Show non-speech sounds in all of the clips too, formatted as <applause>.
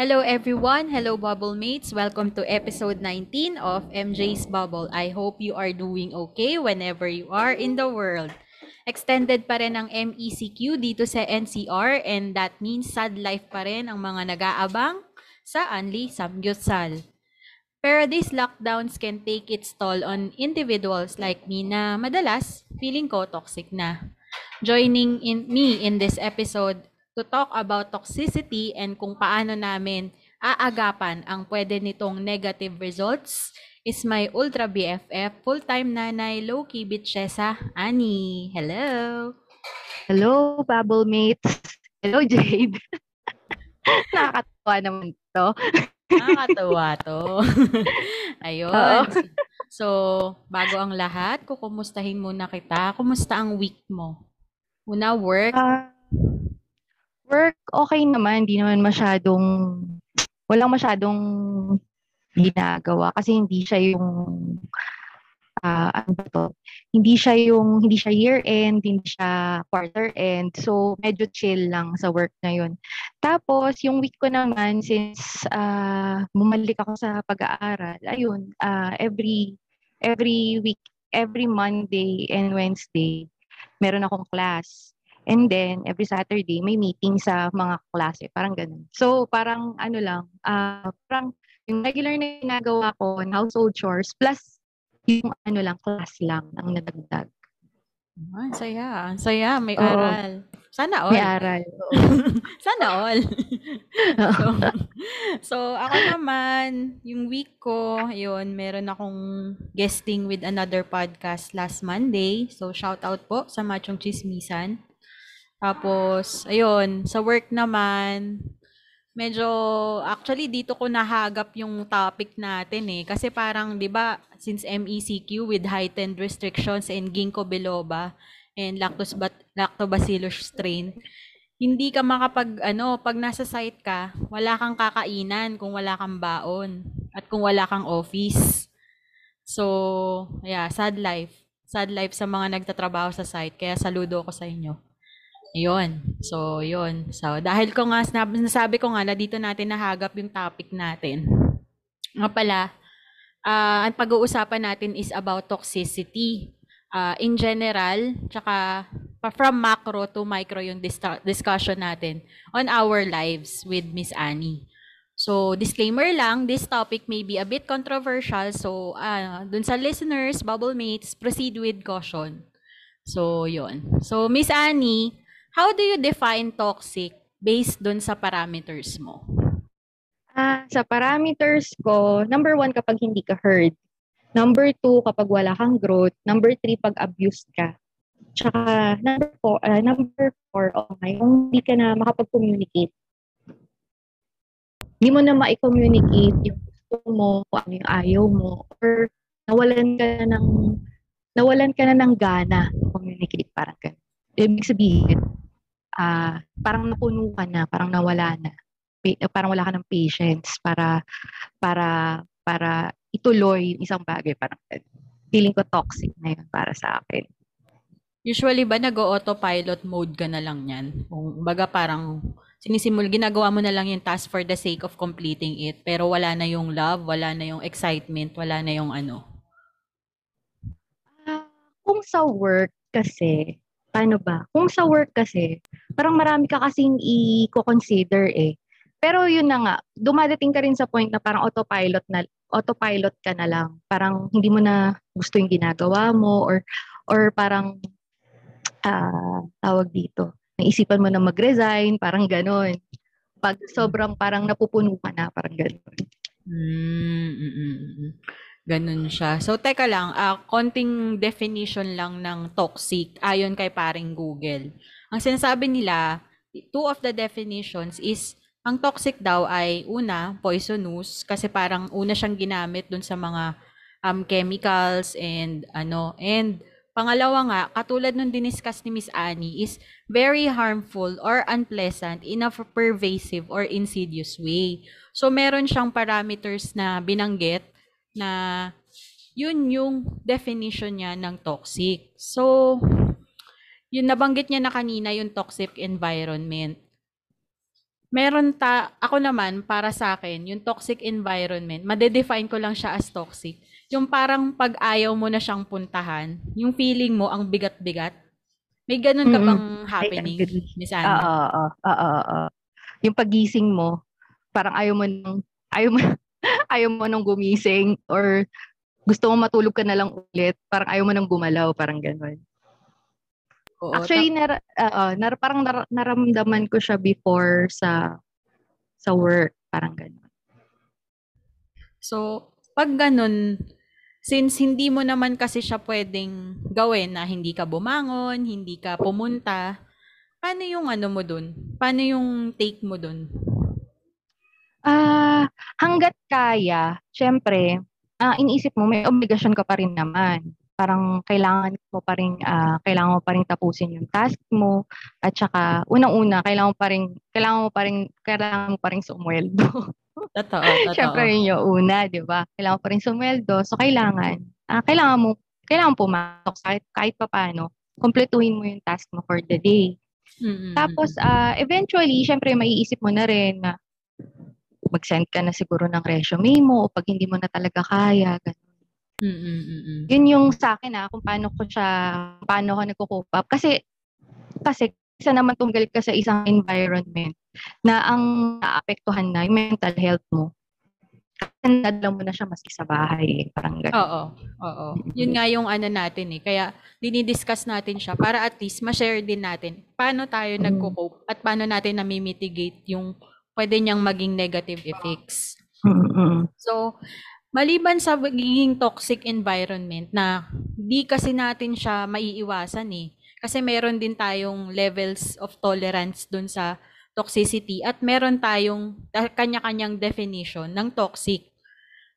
Hello everyone, hello bubble mates. Welcome to episode 19 of MJ's Bubble. I hope you are doing okay whenever you are in the world. Extended pa rin ang MECQ dito sa NCR and that means sad life pa rin ang mga nag-aabang sa Anli Samgyutsal. Pero these lockdowns can take its toll on individuals like me na madalas feeling ko toxic na. Joining in me in this episode to talk about toxicity and kung paano namin aagapan ang pwede nitong negative results is my Ultra BFF, full-time nanay, low-key bitchesa, Ani. Hello! Hello, Bubble Mates! Hello, Jade! <laughs> Nakakatawa naman to. Nakakatawa to. <laughs> Ayun. So, bago ang lahat, kukumustahin muna kita. Kumusta ang week mo? Una, work? Uh, work, okay naman. Hindi naman masyadong, walang masyadong ginagawa kasi hindi siya yung uh, ano ba to? Hindi siya yung hindi siya year end, hindi siya quarter end. So medyo chill lang sa work na 'yon. Tapos yung week ko naman since uh, bumalik ako sa pag-aaral, ayun, uh, every every week, every Monday and Wednesday meron akong class. And then, every Saturday, may meeting sa mga klase. Parang ganun. So, parang ano lang, uh, parang yung regular na ginagawa ko, household chores, plus yung ano lang, class lang ang nadagdag. Ah, saya. Saya. May Oo. aral. Sana all. May aral. <laughs> Sana all. <laughs> so, so, ako naman, yung week ko, yun, meron akong guesting with another podcast last Monday. So, shout out po sa Machong Chismisan. Tapos, ayun, sa work naman, medyo, actually, dito ko nahagap yung topic natin eh. Kasi parang, di ba, since MECQ with heightened restrictions and ginkgo biloba and lactose lactobacillus strain, hindi ka makapag, ano, pag nasa site ka, wala kang kakainan kung wala kang baon at kung wala kang office. So, yeah, sad life. Sad life sa mga nagtatrabaho sa site. Kaya saludo ko sa inyo. Yun. So, yun. So, dahil ko nga, nasabi ko nga na dito natin nahagap yung topic natin. Nga pala, uh, ang pag-uusapan natin is about toxicity. Uh, in general, tsaka from macro to micro yung dis- discussion natin on our lives with Miss Annie. So, disclaimer lang, this topic may be a bit controversial. So, uh, dun sa listeners, bubble mates, proceed with caution. So, yon. So, Miss Annie, How do you define toxic based dun sa parameters mo? Ah, sa parameters ko, number one kapag hindi ka heard. Number two, kapag wala kang growth. Number three, pag abused ka. Tsaka, number four, uh, number four, okay, kung hindi ka na makapag-communicate. Hindi mo na ma-communicate yung gusto mo, kung ano yung ayaw mo, or nawalan ka na ng, nawalan ka na ng gana communicate, parang ganun. Ibig sabihin, uh, parang napuno ka na, parang nawala na. Parang wala ka ng patience para para para ituloy yung isang bagay. Parang feeling ko toxic na yun para sa akin. Usually ba nag-autopilot mode ka na lang yan? Kung baga parang sinisimul, ginagawa mo na lang yung task for the sake of completing it, pero wala na yung love, wala na yung excitement, wala na yung ano? Uh, kung sa work kasi, paano ba? Kung sa work kasi, parang marami ka kasing i-consider eh. Pero yun na nga, dumadating ka rin sa point na parang autopilot na autopilot ka na lang. Parang hindi mo na gusto yung ginagawa mo or or parang uh, tawag dito. Naisipan mo na mag-resign, parang ganon. Pag sobrang parang napupuno ka na, parang ganon. Mm-mm. Ganun siya. So, teka lang, uh, konting definition lang ng toxic ayon kay paring Google. Ang sinasabi nila, two of the definitions is, ang toxic daw ay una, poisonous, kasi parang una siyang ginamit dun sa mga um, chemicals and ano, and Pangalawa nga, katulad nung diniscuss ni Miss Annie, is very harmful or unpleasant in a pervasive or insidious way. So, meron siyang parameters na binanggit na yun yung definition niya ng toxic. So, yun nabanggit niya na kanina yung toxic environment. Meron ta, ako naman, para sa akin, yung toxic environment, madedefine ko lang siya as toxic yung parang pag ayaw mo na siyang puntahan, yung feeling mo ang bigat-bigat. May ganun ka bang happening, Miss Anna? Oo, oo, oo, oo. Yung pagising mo, parang ayaw mo nang ayaw mo <laughs> ayaw mo nang gumising or gusto mo matulog ka na lang ulit, parang ayaw mo nang gumalaw, parang gano'n. Oo, Actually, nar, uh, nar, parang nar, naramdaman ko siya before sa sa work, parang gano'n. So, pag ganun, Since hindi mo naman kasi siya pwedeng gawin na hindi ka bumangon, hindi ka pumunta, paano yung ano mo dun? Paano yung take mo dun? Ah, uh, hangga't kaya, syempre, uh, iniisip mo may obligasyon ka pa rin naman. Parang kailangan mo pa rin uh, kailangan mo pa rin tapusin yung task mo at saka unang-una kailangan mo pa rin kailangan mo pa rin kailangan mo pa rin sumweldo. <laughs> Totoo, totoo. Siyempre yun yung una, di ba? Kailangan pa rin sumweldo. So, kailangan, ah, kailangan mo, kailangan pumasok kahit, kahit pa paano, kumpletuhin mo yung task mo for the day. Mm-hmm. Tapos, uh, eventually, syempre, maiisip mo na rin na mag-send ka na siguro ng resume mo o pag hindi mo na talaga kaya, ganun. Mm-mm-mm. Yun yung sa akin ah, kung paano ko siya, paano ko nagko-cope up. Kasi, kasi isa naman tunggal ka sa isang environment na ang naapektuhan na yung mental health mo. Kasi nadala mo na siya maski sa bahay. Eh. Parang gano'n. Oo. Oo. Yun nga yung ano natin eh. Kaya dinidiscuss natin siya para at least ma-share din natin paano tayo mm. nagko-cope at paano natin na-mitigate yung pwede niyang maging negative effects. Mm-hmm. So, maliban sa magiging toxic environment na di kasi natin siya maiiwasan eh. Kasi meron din tayong levels of tolerance dun sa toxicity at meron tayong kanya-kanyang definition ng toxic.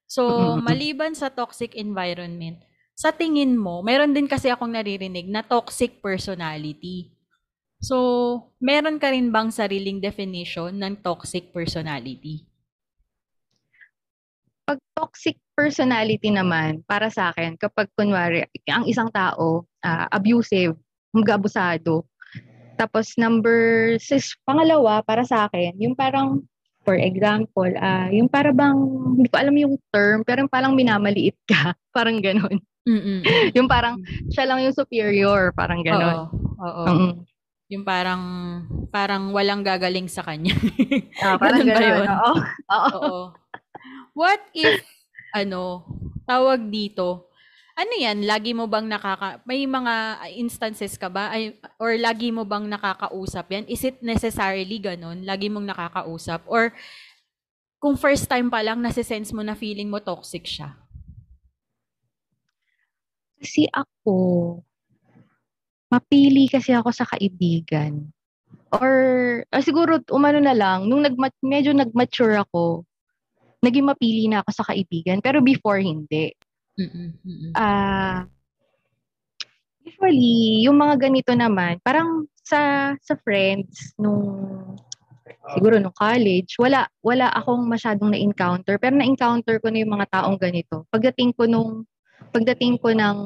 So, maliban sa toxic environment, sa tingin mo, meron din kasi akong naririnig na toxic personality. So, meron ka rin bang sariling definition ng toxic personality? Pag toxic personality naman, para sa akin, kapag kunwari, ang isang tao, uh, abusive, mag-abusado. Tapos number six, pangalawa para sa akin, yung parang for example, uh, yung para bang hindi ko alam yung term, pero yung parang minamaliit ka, <laughs> parang ganoon. <laughs> yung parang siya lang yung superior, parang ganoon. Oo. Oo. Mm-hmm. Yung parang parang walang gagaling sa kanya. Ah, parang <laughs> ganun ba yun? Oo. Oo. Oo. What if ano, tawag dito, ano yan, lagi mo bang nakaka, may mga instances ka ba, ay, or lagi mo bang nakakausap yan? Is it necessarily ganun? Lagi mong nakakausap? Or kung first time pa lang, nasisense mo na feeling mo toxic siya? Kasi ako, mapili kasi ako sa kaibigan. Or, or siguro, umano na lang, nung nag, medyo nag-mature ako, naging mapili na ako sa kaibigan. Pero before, hindi. Ah, usually, yung mga ganito naman, parang sa sa friends nung siguro nung college, wala wala akong masyadong na-encounter, pero na-encounter ko na yung mga taong ganito. Pagdating ko nung pagdating ko ng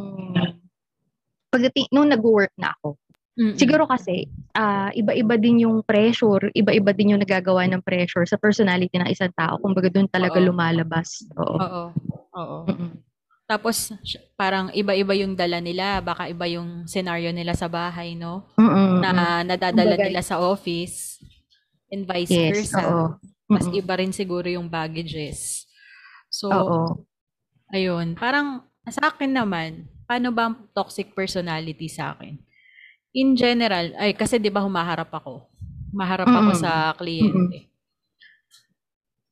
pagdating nung nag-work na ako. Mm-mm. Siguro kasi uh, iba-iba din yung pressure, iba-iba din yung nagagawa ng pressure sa personality ng isang tao. Kumbaga doon talaga Oo. lumalabas. Oo. Oo. Oo. Tapos, parang iba-iba yung dala nila. Baka iba yung scenario nila sa bahay, no? Mm-mm. Na nadadala Kumbaga, nila sa office. And vice yes, versa. Oo. Mas iba rin siguro yung baggages. So, oo. ayun. Parang, sa akin naman, paano ba ang toxic personality sa akin? In general, ay kasi 'di ba humaharap ako. Maharap ako mm-hmm. sa kliyente. Mm-hmm.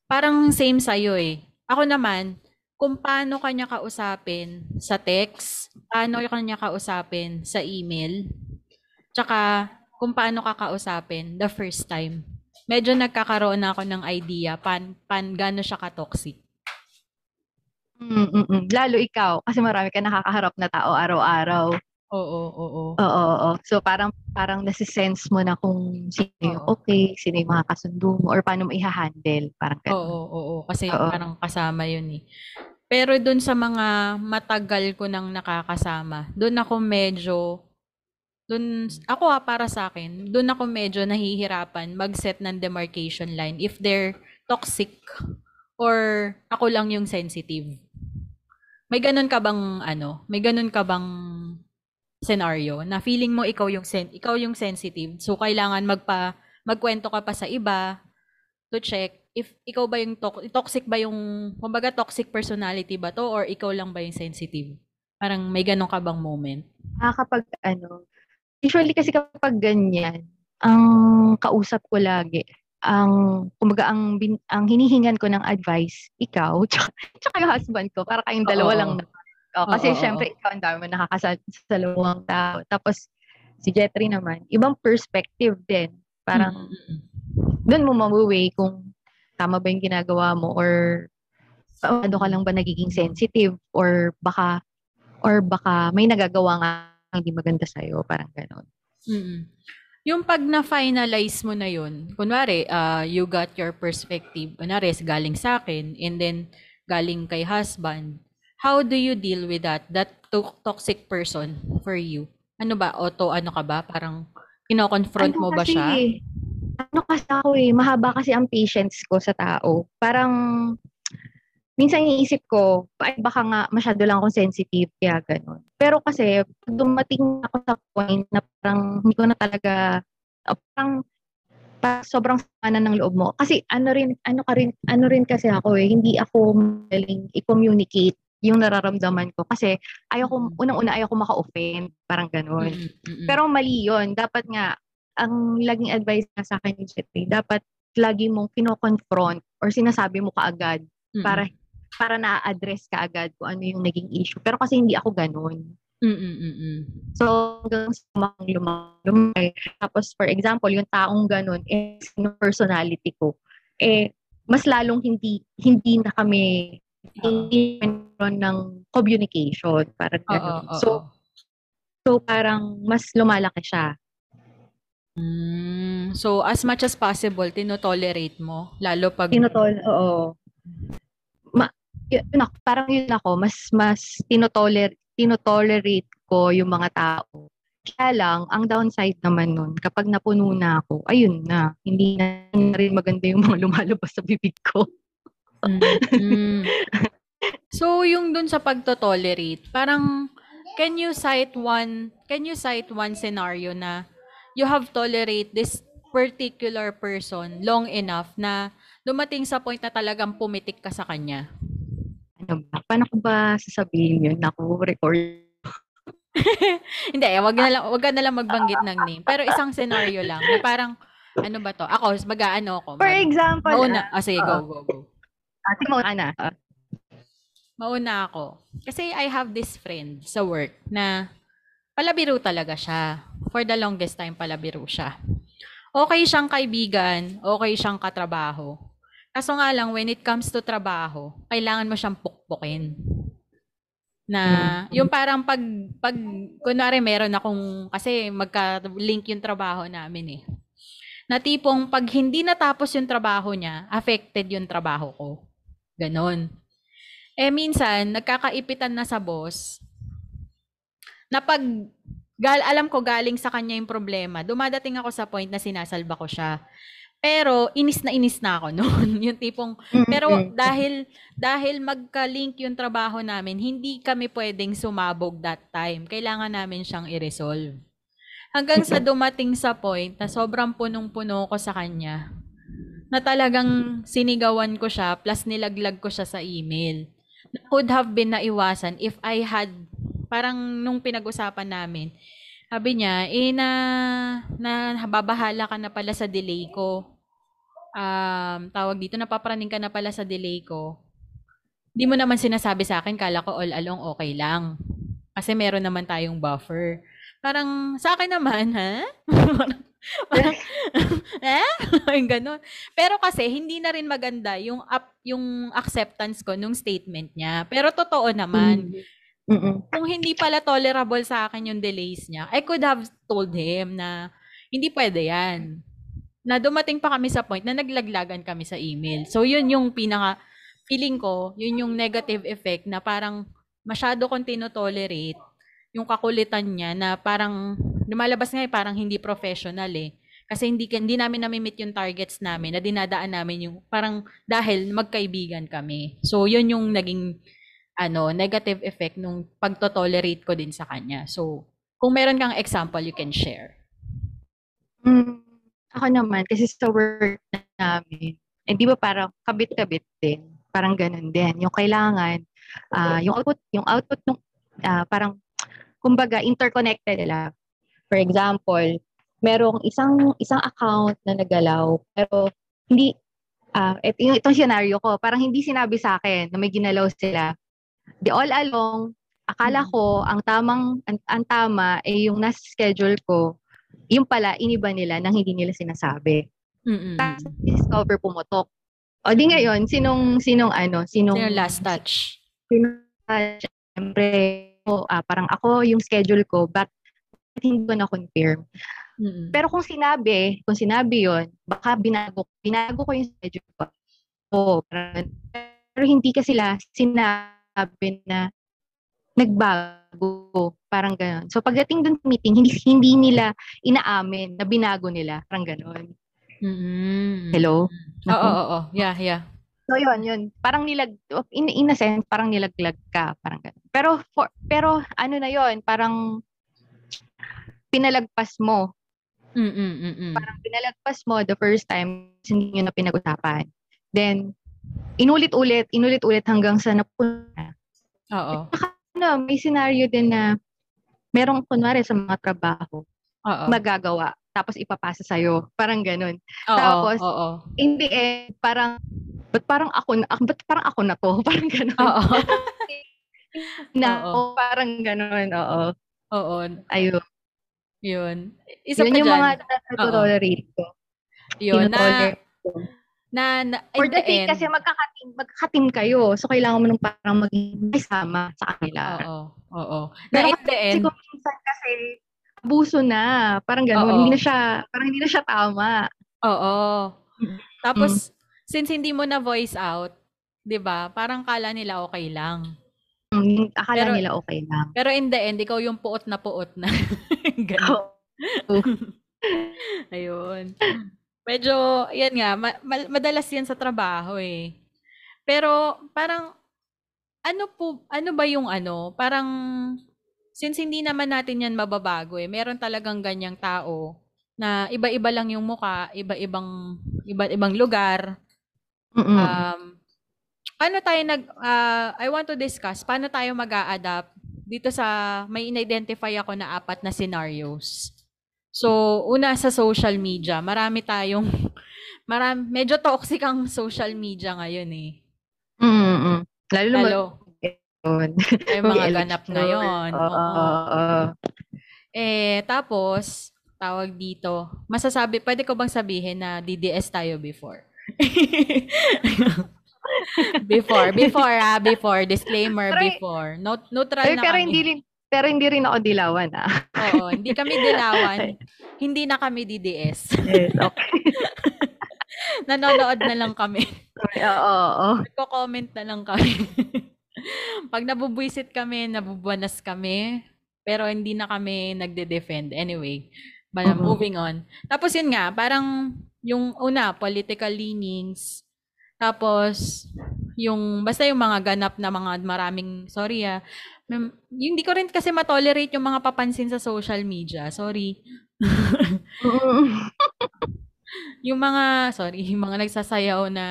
Parang same sa iyo eh. Ako naman, kung paano kanya kausapin sa text, paano kanya kausapin sa email, tsaka kung paano ka kausapin the first time. Medyo nagkakaroon na ako ng idea pan, pan gano siya ka-toxic. Mm, mm, mm. Lalo ikaw, kasi marami ka nakakaharap na tao araw-araw. Oo, oo. Oo, oo. So parang parang nasi-sense mo na kung sino yung Oo. okay, sino yung mga kasundo mo, or paano mo i-handle. Parang ganun. oo, oo. Kasi Oo. parang kasama yun eh. Pero dun sa mga matagal ko nang nakakasama, dun ako medyo, dun, ako ah, para sa akin, dun ako medyo nahihirapan mag-set ng demarcation line if they're toxic or ako lang yung sensitive. May ganun ka bang ano, may ganun ka bang scenario na feeling mo ikaw yung sen ikaw yung sensitive. So kailangan magpa magkwento ka pa sa iba to check if ikaw ba yung to- toxic ba yung kumbaga toxic personality ba to or ikaw lang ba yung sensitive? Parang may ganun ka bang moment? Ah, kapag ano, usually kasi kapag ganyan, ang kausap ko lagi, ang, kumbaga, ang, bin, ang hinihingan ko ng advice, ikaw, <laughs> tsaka, tsaka yung husband ko, para kayong dalawa Oo. lang. Oh, kasi oo, syempre, ikaw ang dami mo nakakasalawang tao. Tapos, si Jetri naman, ibang perspective din. Parang, Mm, mm, mm. doon mo mabuway kung tama ba yung ginagawa mo or ano ka lang ba nagiging sensitive or baka or baka may nagagawa nga hindi maganda sa'yo, parang gano'n. Mm. Yung pag na-finalize mo na yun, kunwari, uh, you got your perspective, kunwari, galing sa akin, and then galing kay husband, how do you deal with that? That to- toxic person for you? Ano ba? Auto, ano ka ba? Parang, kino-confront Ano mo ba kasi, siya? Ano kasi ako eh, mahaba kasi ang patience ko sa tao. Parang, minsan iniisip ko, ay baka nga masyado lang akong sensitive, kaya ganun. Pero kasi, pag dumating ako sa point na parang hindi ko na talaga, parang, sobrang sama na ng loob mo. Kasi ano rin, ano ka rin, ano rin kasi ako eh, hindi ako magaling i-communicate yung nararamdaman ko. Kasi ayoko, Mm. unang-una ayoko maka-offend, parang ganun. Mm, mm, mm. Pero mali yun. Dapat nga, ang laging advice nga sa akin ni Jetri, dapat lagi mong kino-confront or sinasabi mo kaagad Mm, para para na-address ka agad kung ano yung naging issue. Pero kasi hindi ako ganun. So, hanggang sa lumaki. Tapos, for example, yung taong ganun, eh, yung personality ko, eh, mas lalong hindi, hindi na kami, hindi meron ng communication. Parang Oo, ganun. oo. So, so, parang mas lumalaki siya. Mm, so, as much as possible, tinotolerate mo, lalo pag... Tinotol, oo. Ma, yun, ako, parang yun ako, mas, mas tinotoler, tinotolerate ko yung mga tao. Kaya lang, ang downside naman nun, kapag napuno na ako, ayun na, hindi na rin maganda yung mga <laughs> lumalabas sa bibig ko. Mm, mm. <laughs> So, yung dun sa pagtotolerate, parang, can you cite one, can you cite one scenario na you have tolerate this particular person long enough na dumating sa point na talagang pumitik ka sa kanya? Ano ba? Paano ko ba sasabihin yun? Naku, record. <laughs> Hindi, eh, wag na lang, wag na lang magbanggit ng name. Pero isang scenario lang na parang ano ba to? Ako, mag-aano ako. For mag- example, mauna. ah, Ah, sige, go, go, go. ate mo, Ana. ah, Mauna ako. Kasi I have this friend sa work na palabiro talaga siya. For the longest time, palabiro siya. Okay siyang kaibigan, okay siyang katrabaho. Kaso nga lang, when it comes to trabaho, kailangan mo siyang pukpukin. Na, yung parang pag, pag, kunwari meron akong, kasi magka-link yung trabaho namin eh. Na tipong pag hindi natapos yung trabaho niya, affected yung trabaho ko. Ganon. Eh minsan, nagkakaipitan na sa boss, na pag gal, alam ko galing sa kanya yung problema, dumadating ako sa point na sinasalba ko siya. Pero inis na inis na ako <laughs> noon. yung tipong pero dahil dahil magka-link yung trabaho namin, hindi kami pwedeng sumabog that time. Kailangan namin siyang i-resolve. Hanggang sa dumating sa point na sobrang punong-puno ko sa kanya. Na talagang sinigawan ko siya plus nilaglag ko siya sa email. Could have been naiwasan if I had parang nung pinag-usapan namin. Sabi niya, eh na, na babahala ka na pala sa delay ko um, tawag dito, napapraning ka na pala sa delay ko, di mo naman sinasabi sa akin, kala ko all along okay lang. Kasi meron naman tayong buffer. Parang sa akin naman, ha? <laughs> parang, <laughs> eh? <laughs> yung ganun. Pero kasi, hindi na rin maganda yung up, yung acceptance ko nung statement niya. Pero totoo naman, Mm-mm. kung hindi pala tolerable sa akin yung delays niya, I could have told him na hindi pwede yan. Na dumating pa kami sa point na naglaglagan kami sa email. So, yun yung pinaka, feeling ko, yun yung negative effect na parang masyado kong tinotolerate yung kakulitan niya na parang lumalabas nga eh, parang hindi professional eh. Kasi hindi hindi namin nami-meet yung targets namin na dinadaan namin yung parang dahil magkaibigan kami. So yun yung naging ano negative effect nung pagto-tolerate ko din sa kanya. So kung meron kang example you can share. Mm, ako naman kasi sa work namin, eh, di ba parang kabit-kabit din. Parang ganun din. Yung kailangan uh, yung output yung output ng uh, parang kumbaga interconnected nila. For example, merong isang isang account na nagalaw pero hindi uh, et, yung itong scenario ko, parang hindi sinabi sa akin na may ginalaw sila. Di all along, akala ko ang tamang ang, ang tama ay yung nasa schedule ko. Yung pala iniba nila nang hindi nila sinasabi. Mm. Tapos discover pumutok. O di ngayon, sinong sinong ano, sinong Sino last touch? Sino syempre, ah, parang ako yung schedule ko, but hindi ko na-confirm. Mm. Pero kung sinabi, kung sinabi yon baka binago, binago ko yung schedule ko. Parang, pero hindi ka sila sinabi na nagbago, parang gano'n. So pagdating dun sa meeting, hindi hindi nila inaamin na binago nila, parang gano'n. Mm-hmm. Hello? Oo, oo, oo. Yeah, yeah. So yun, yun. Parang nilag in, in a sense, parang nilaglag ka, parang ganun. Pero for, pero ano na yun, parang pinalagpas mo. Mm-mm, Parang pinalagpas mo the first time, hindi niyo na pinag-usapan. Then inulit-ulit, inulit-ulit hanggang sa napunta. Oo. Ano, may scenario din na merong kunwari sa mga trabaho, Oo. magagawa tapos ipapasa sa'yo. Parang ganun. Oo, Tapos, oo. In the end, parang, ba't parang ako na, ba't parang ako na to? <laughs> Parang ganun. Oo. <laughs> na, Oo. oh, parang ganun, oo. Oo. Ayun. Yun. Isa Yun pa yung dyan. mga natotolerate ko. Yun, na, na, na, For the the sake end, kasi magkakatim, magkakatim kayo. So, kailangan mo nung parang maging kasama sa kanila. oo, oo. Na Pero in the kasi end, kung minsan kasi, abuso na. Parang ganun. Oo. Hindi na siya, parang hindi na siya tama. oo. Mm. Since hindi mo na voice out, 'di ba? Parang kala nila okay lang. Mm, Akala Pero- nila okay lang. Pero in the end, ikaw yung puot na puot na. <laughs> Ganun. <laughs> Ayun. Medyo, yan nga, ma- ma- madalas yan sa trabaho eh. Pero, parang, ano po, ano ba yung ano, parang, since hindi naman natin yan mababago eh, meron talagang ganyang tao na iba-iba lang yung muka, iba-ibang, iba-ibang lugar. Mm-mm. Um, paano tayo nag, ah, I want to discuss, paano tayo mag adapt dito sa, may in-identify ako na apat na scenarios. So, una sa social media, marami tayong, <laughs> marami, medyo toxic ang social media ngayon eh. Mm-mm. Lalo yun. may mga ganap ngayon. Oo. Oo. oo. Eh, tapos, tawag dito, masasabi, pwede ko bang sabihin na DDS tayo before? <laughs> before, before ah, before, disclaimer, Pero- before. No, neutral Eh, na pero kami. hindi pero hindi rin ako dilawan ah. Oo, hindi kami dilawan. <laughs> hindi na kami DDS. Yes, okay. <laughs> Nanonood na lang kami. Oo, oo. Nagko-comment na lang kami. Pag nabubwisit kami, nabubuanas kami, pero hindi na kami nagde-defend. Anyway, ba- Mhm. moving on. Tapos yun nga, parang yung una, political leanings. Tapos, yung, basta yung mga ganap na mga maraming, sorry ah, yung hindi ko rin kasi matolerate yung mga papansin sa social media. Sorry. <laughs> Yung mga, sorry, yung mga nagsasayaw na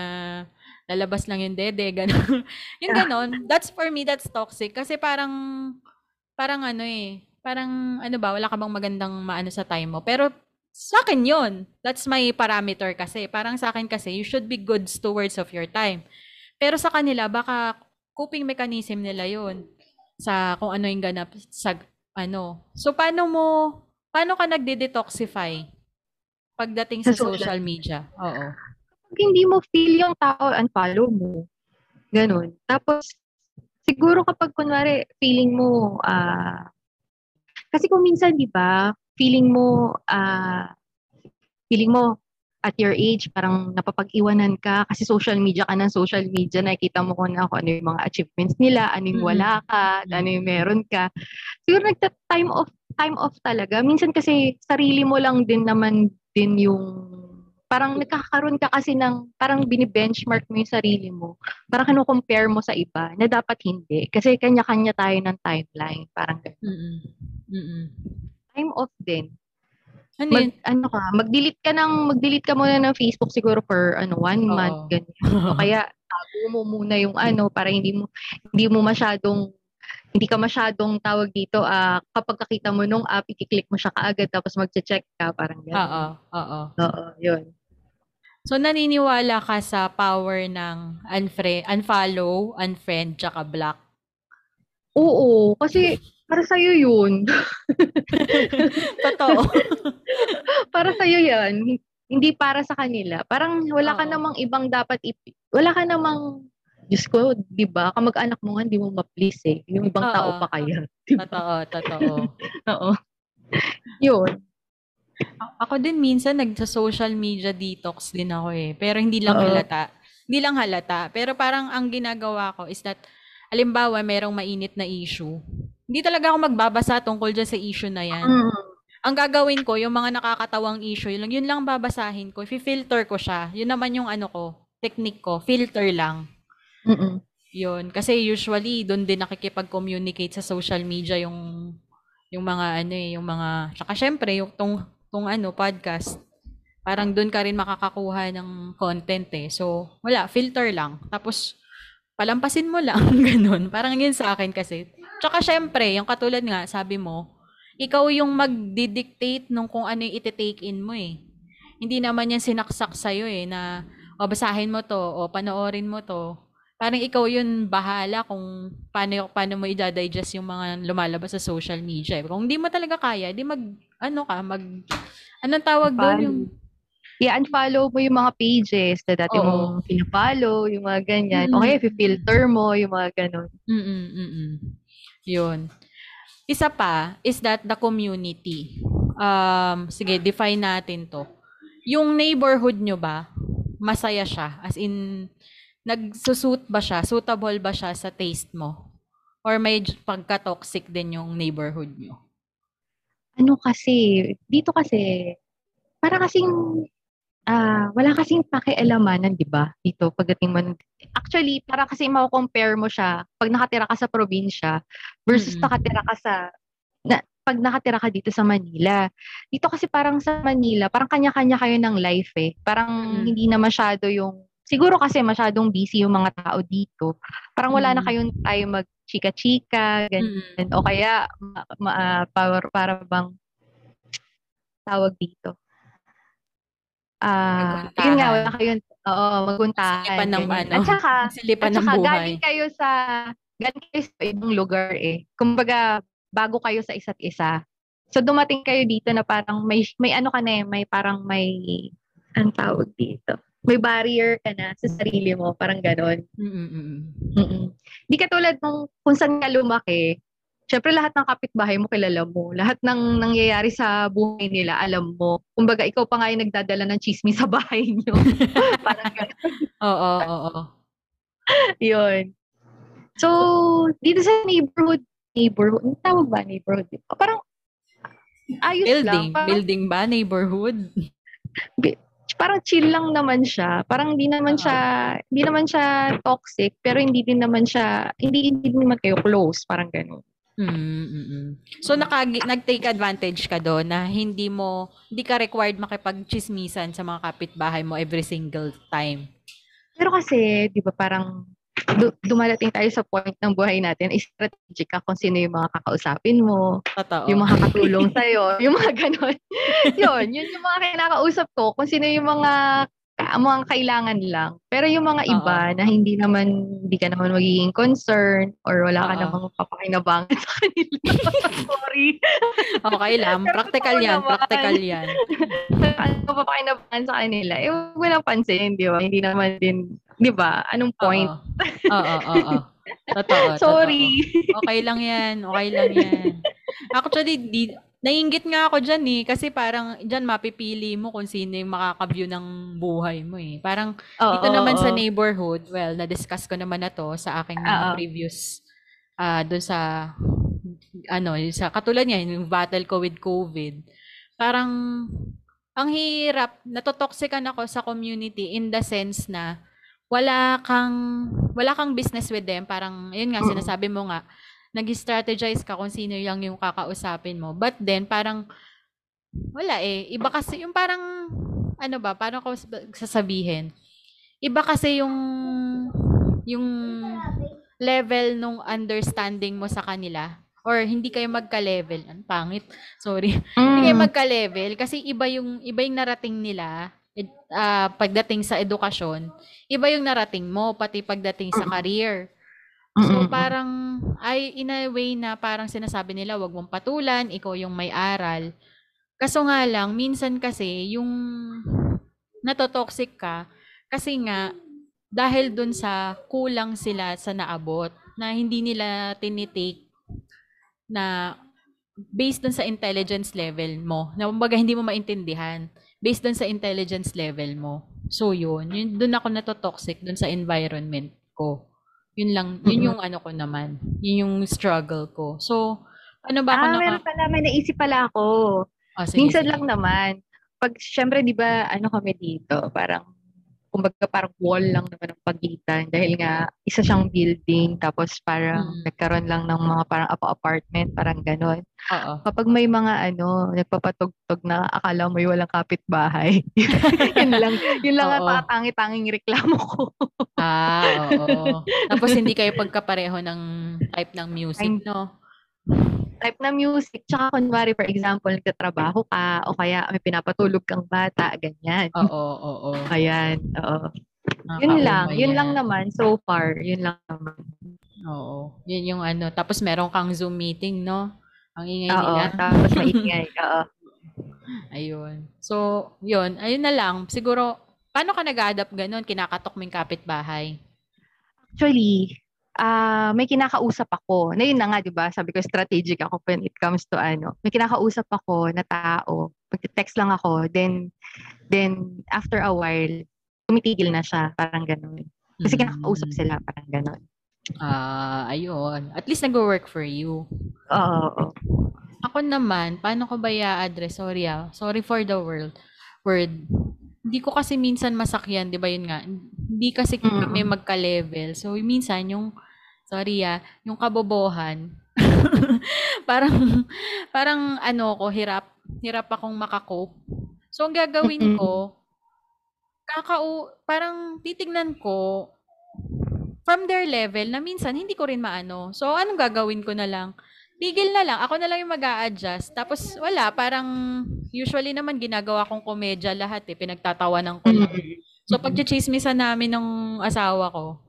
lalabas lang yung dede, gano'n. <laughs> yung gano'n, that's for me, that's toxic. Kasi parang, parang ano eh, parang ano ba, wala ka bang magandang maano sa time mo. Pero sa akin yun. That's my parameter kasi. Parang sa akin kasi, you should be good stewards of your time. Pero sa kanila, baka coping mechanism nila yun sa kung ano yung ganap sa ano. So, paano mo, paano ka nagde-detoxify pagdating sa, Sa social. social media? Oo. Pag hindi mo feel yung tao, unfollow mo. Ganun. Tapos, siguro kapag kunwari, feeling mo, ah, kasi kung minsan, di ba, feeling mo, ah, feeling mo, at your age, parang napapag-iwanan ka kasi social media ka ng social media, nakikita mo kung ano, kung ano yung mga achievements nila, ano yung wala ka, ano yung meron ka. Siguro nagta-time off, time off talaga. Minsan kasi sarili mo lang din naman din yung parang nagkakaroon ka kasi ng parang bini-benchmark mo yung sarili mo. Parang kino-compare mo sa iba na dapat hindi. Kasi kanya-kanya tayo ng timeline. Parang ganun. Mm-mm. Mm-mm. Time off din. Ano Mag, yun? ano ka, mag-delete ka ng mag-delete ka muna ng Facebook siguro for ano one Oo. month ganyan. O <laughs> kaya tago mo muna yung ano para hindi mo hindi mo masyadong hindi ka masyadong tawag dito ah kapag kakita mo nung app i-click mo siya kaagad tapos magche-check ka parang Oo. gano'n. Oo. Oo, yun. So, naniniwala ka sa power ng unfriend, unfollow, unfriend, tsaka block? Oo, kasi para sa yun. <laughs> Totoo. <laughs> para sa yan. Hindi para sa kanila. Parang wala ka namang ibang dapat ip- wala ka namang Diyos ko, di ba? Kamag-anak mo nga, hindi mo ma-please eh. Yung ibang tao pa kaya. Di ba? totoo, totoo. <laughs> Oo. Yun. A- Ako din minsan nagsa-social media detox din ako eh. Pero hindi lang Oo. halata. Hindi lang halata. Pero parang ang ginagawa ko is that, alimbawa, merong mainit na issue. Hindi talaga ako magbabasa tungkol dyan sa issue na yan. Mm. Ang gagawin ko, yung mga nakakatawang issue, yun lang, yun lang babasahin ko. Fi-filter ko siya. Yun naman yung ano ko, technique ko. Filter lang. Mm-mm. Yun. Kasi usually, doon din nakikipag-communicate sa social media yung yung mga ano eh, yung mga, tsaka syempre, yung tong, tong ano, podcast. Parang doon ka rin makakakuha ng content eh. So, wala, filter lang. Tapos, palampasin mo lang, <laughs> ganun. Parang yun sa akin kasi. Tsaka syempre, yung katulad nga, sabi mo, ikaw yung magdidictate nung kung ano yung iti-take in mo eh. Hindi naman yan sinaksak sa'yo eh, na, o basahin mo to, o panoorin mo to. Parang ikaw yun bahala kung paano, paano mo i-digest yung mga lumalabas sa social media. eh. Kung hindi mo talaga kaya, di mag, ano ka, mag, anong tawag doon? Yung, Yeah, unfollow mo yung mga pages na dati Oo. mong pinafollow, yung mga ganyan. Mm. O kaya, filter mo yung mga ganun. mm mm Yun. Isa pa is that the community. Um, sige, define natin to. Yung neighborhood nyo ba, masaya siya? As in, nagsusuit ba siya? Suitable ba siya sa taste mo? Or may pagka-toxic din yung neighborhood nyo? ano kasi, dito kasi, para kasing, ah wala kasing pakialamanan, di ba? Dito, pagdating mo, actually, para kasi mako-compare mo siya, pag nakatira ka sa probinsya, versus Mm-mm. nakatira ka sa, na, pag nakatira ka dito sa Manila. Dito kasi parang sa Manila, parang kanya-kanya kayo ng life eh. Parang Mm. hindi na masyado yung, siguro kasi masyadong busy yung mga tao dito. Parang wala na Mm. kayong time mag-chika-chika, ganyan. Mm-mm. O kaya, ma, ma- para, para bang tawag dito. Ah, Maguntahan. yun nga, wala kayong, oo, maguntahan. Silipan ng ganyan. ano, At saka, <laughs> silipan at ng saka buhay. galing kayo sa, galing kayo sa ibang lugar eh. Kumbaga, bago kayo sa isa't isa. So, dumating kayo dito na parang may, may ano ka na eh, may parang may, ang tawag dito, may barrier ka na sa sarili mo, parang ganon. Mm-mm. Mm-mm. Di katulad nung kung saan ka lumaki, syempre lahat ng kapitbahay mo kilala mo. Lahat ng nangyayari sa buhay nila, alam mo. Kumbaga, ikaw pa nga yung nagdadala ng chismis sa bahay <laughs> niyo. Parang ganun. Oo, oo, oo. Yun. So, dito sa neighborhood, neighborhood, ang tawag ba neighborhood? Parang, ayos Building. lang. Parang, Building ba? Neighborhood? parang chill lang naman siya. Parang hindi naman siya, hindi naman siya toxic, pero hindi din naman siya, hindi, hindi din naman kayo close. Parang ganun. Mm, So nakagi nag-take advantage ka doon na hindi mo hindi ka required makipagchismisan sa mga kapitbahay mo every single time. Pero kasi, di ba parang du- dumadating tayo sa point ng buhay natin, is strategic ka kung sino yung mga kakausapin mo, Totoo. yung mga katulong <laughs> sa'yo, yung mga ganon. <laughs> yun, yun yung mga kinakausap ko, kung sino yung mga ang mga kailangan lang. Pero yung mga iba Oo. na hindi naman, hindi ka naman magiging concern or wala ka Oo. namang papakinabangan sa kanila. <laughs> Sorry. Okay lang. Practical yan. naman. Practical yan. ano papakinabangan sa kanila? Eh, huwag mo lang pansin, di ba? Hindi naman din, di ba? Anong point? Oo, oo, oo. <laughs> Totoo. Sorry. Totoo. Okay lang yan. Okay lang yan. Actually, di, naiingit nga ako dyan eh. Kasi parang dyan mapipili mo kung sino yung makaka-view ng buhay mo eh. Parang Oo, dito naman sa oo. neighborhood, well, na-discuss ko naman na to sa aking mga Oo. previous, ah doon sa, ano, sa, katulad niya, yung battle ko with COVID. Parang, ang hirap, natotoxican ako sa community in the sense na, wala kang, wala kang business with them. Parang, yun nga, Mm. sinasabi mo nga, nag-strategize ka kung sino lang yung kakausapin mo. But then, parang, wala eh. Iba kasi, yung parang, ano ba, paano ko sab- sasabihin? Iba kasi yung, yung level nung understanding mo sa kanila. Or hindi kayo magka-level. Ang pangit. Sorry. <laughs> Hindi kayo Mm. magka-level kasi iba yung iba yung narating nila ed- ah, pagdating sa edukasyon. Iba yung narating mo pati pagdating sa career. So parang ay in a way na parang sinasabi nila wag mong patulan, ikaw yung may aral. Kaso nga lang minsan kasi yung natotoxic ka kasi nga dahil dun sa kulang sila sa naabot na hindi nila tinitake na based dun sa intelligence level mo. Na kumbaga hindi mo maintindihan based dun sa intelligence level mo. So yun, yun dun ako natotoxic dun sa environment ko. Yun lang, yun yung ano ko naman. Yun yung struggle ko. So, ano ba ako Ah, naka... meron pala, may naisip pala ako. Ah, sige, Minsan sige. lang naman. Pag, syempre, di ba, ano kami dito, parang, kumbaga parang wall lang naman ang pagitan dahil nga isa siyang building tapos parang Mm. nagkaroon lang ng mga parang apa-apartment, parang ganon. Oo. Kapag may mga ano, nagpapatugtog na akala mo walang kapitbahay. <laughs> yun lang, yun lang ang Oo. tatangi-tanging reklamo ko. Ah, oo. <laughs> Tapos hindi kayo pagkapareho ng type ng music, Ay. no? Type na music, tsaka kunwari for example, nagtatrabaho ka o kaya may pinapatulog kang bata, ganyan. Oo, oo, oo. <laughs> Ayan, oo. Yun lang, yun lang naman so far, yun lang naman. Oo. Yun yung ano. Tapos meron kang Zoom meeting, no? Ang ingay Oo, nila. tapos maingay, <laughs> oo. Ayun. So, yun. Ayun na lang. Siguro, paano ka nag-adapt ganun? Kinakatok mo yung kapitbahay. Actually, ah may kinakausap ako. Na yun na nga, di ba? Sabi ko, strategic ako when it comes to ano. May kinakausap ako na tao. Mag-text lang ako. Then, then after a while, tumitigil na siya. Parang ganun. Kasi Mm. kinakausap sila. Parang ganun. Ah, ayun. At least nag-work for you. Oo, oo. Ako naman, paano ko ba i-address? Sorry ah. Sorry for the world. Word. Hindi ko kasi minsan masakyan, di ba yun nga? Hindi kasi Mm. kami magka-level. So, minsan yung, sorry ah, yung kabobohan, <laughs> parang, parang ano ko, hirap, hirap akong makakope. So, ang gagawin ko, kakau, parang titignan ko, from their level na minsan hindi ko rin maano. So, anong gagawin ko na lang? Tigil na lang. Ako na lang yung mag adjust Tapos, wala. Parang, usually naman, ginagawa kong komedya lahat eh. Pinagtatawanan ko lang. So, pag-chismisan namin ng asawa ko,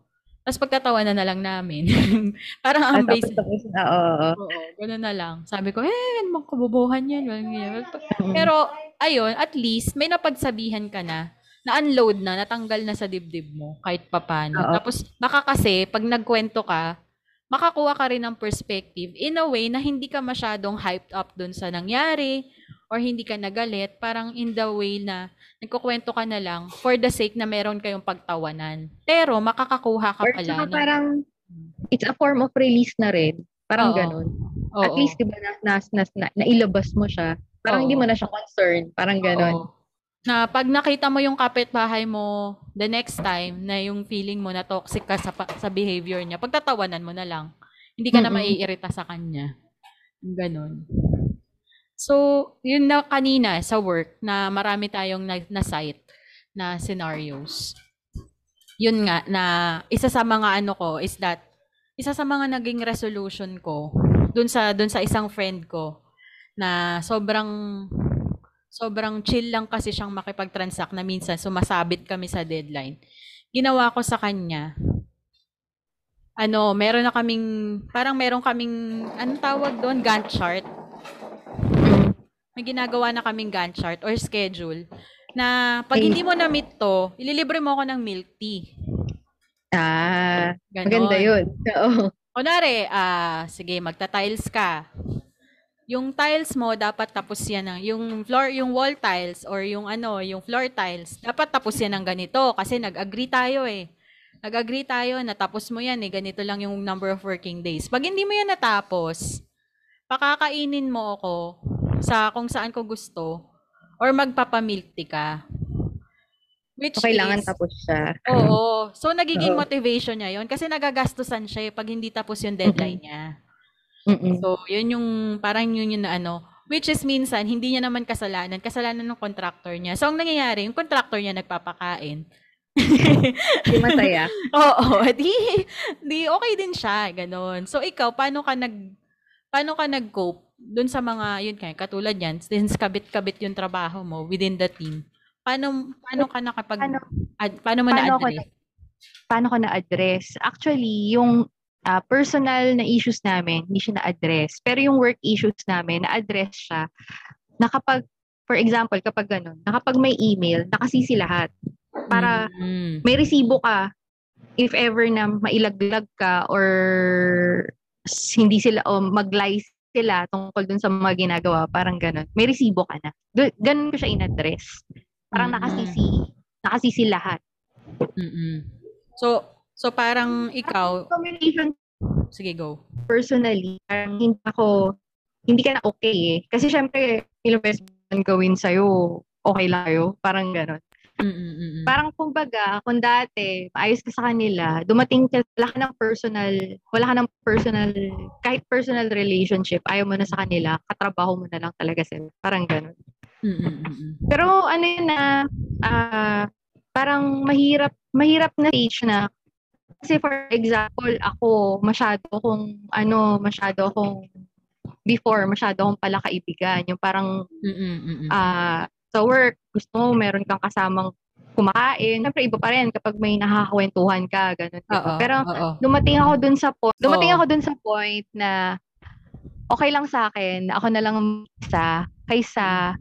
tapos pagtatawanan na lang namin. <laughs> parang Ah, ang tapos, basic. tapos na, oo. Oo, gano'n na lang. Sabi ko, eh, ano bang kabubuhan yan? Pero, ayun, at least, may napagsabihan ka na, na-unload na, natanggal na sa dibdib mo, kahit papano. Oo. Tapos, baka kasi, pag nagkwento ka, makakuha ka rin ng perspective in a way na hindi ka masyadong hyped up dun sa nangyari or hindi ka nagalit. Parang in the way na nagkukwento ka na lang for the sake na meron kayong pagtawanan. Pero, makakakuha ka Or pala. ng- parang, it's a form of release na rin. Parang Oo. ganun. At Oo. least, di ba, na, na, na, na, nailabas mo siya. Parang Oo. hindi mo na siya concern. Parang ganun. Oo. Na pag nakita mo yung kapitbahay mo the next time na yung feeling mo na toxic ka sa, sa behavior niya, pagtatawanan mo na lang. Hindi ka na Mm-mm. maiirita sa kanya. Ganon. So, yun na kanina sa work na marami tayong na, na site na scenarios. Yun nga na isa sa mga ano ko is that isa sa mga naging resolution ko dun sa dun sa isang friend ko na sobrang sobrang chill lang kasi siyang makipag-transact na minsan sumasabit kami sa deadline. Ginawa ko sa kanya, ano, meron na kaming, parang meron kaming, anong tawag doon? Gantt chart. May ginagawa na kaming Gantt chart or schedule na pag hindi mo na-meet to, ililibre mo ako ng milk tea. Ah, Ganon. maganda yun. <laughs> Oo. Kunwari, ah, sige, magta-tiles ka. Yung tiles mo, dapat tapos yan ng, yung floor, yung wall tiles or yung ano, yung floor tiles, dapat tapos yan ng ganito kasi nag-agree tayo eh. Nag-agree tayo na tapos mo yan eh, ganito lang yung number of working days. Pag hindi mo yan natapos, pakakainin mo ako sa kung saan ko gusto or magpapamilk tea ka. Which So, kailangan is, tapos siya. Oo. So, nagiging motivation niya yon kasi nagagastusan siya eh, pag hindi tapos yung deadline niya. Mm-mm. So, yun yung, parang yun yung na ano, which is minsan, hindi niya naman kasalanan, kasalanan ng contractor niya. So, ang nangyayari, yung contractor niya nagpapakain. <laughs> Di masaya. <laughs> Oo, di, di okay din siya, ganun. So, ikaw, paano ka nag, paano ka nag-cope dun sa mga, yun kaya, katulad yan, since kabit-kabit yung trabaho mo within the team, paano, paano ka nakapag, Paano, ad- paano mo paano na-address? paano ko na-address? Actually, yung ah, personal na issues namin, hindi siya na-address. Pero yung work issues namin, na-address siya. Na kapag, for example, kapag ganun, na kapag may email, nakasisi lahat. Para Mm. may resibo ka if ever na mailaglag ka or hindi sila o mag-lie sila tungkol dun sa mga ginagawa, parang ganun. May resibo ka na. Ganun ko siya in-address. Parang Mm. nakasisi, nakasisi lahat. Mm-mm. So, so parang ikaw, Communication sige go. personally, parang hindi ako, hindi ka na okay eh. Kasi syempre, ilang beses man gawin sa'yo, okay lang kayo. Parang ganun. Mm-mm. Parang kumbaga, kung dati, maayos ka sa kanila, dumating ka, wala ka ng personal, wala ka ng personal, kahit personal relationship, ayaw mo na sa kanila, katrabaho mo na lang talaga sila. Parang ganun. Mm-mm. Pero ano yun na, ah, parang mahirap, mahirap na stage na, kasi for example, ako, masyado kong, ano, masyado akong, before, masyado akong pala kaibigan. Yung parang, ah, sa work, gusto mo, meron kang kasamang kumakain. Siyempre, iba pa rin kapag may nakakakwentuhan ka, ganun. diba? Oo. Pero, oo. dumating ako dun sa point, dumating Oo. ako dun sa point na okay lang sa akin, ako na lang ang isa, kaysa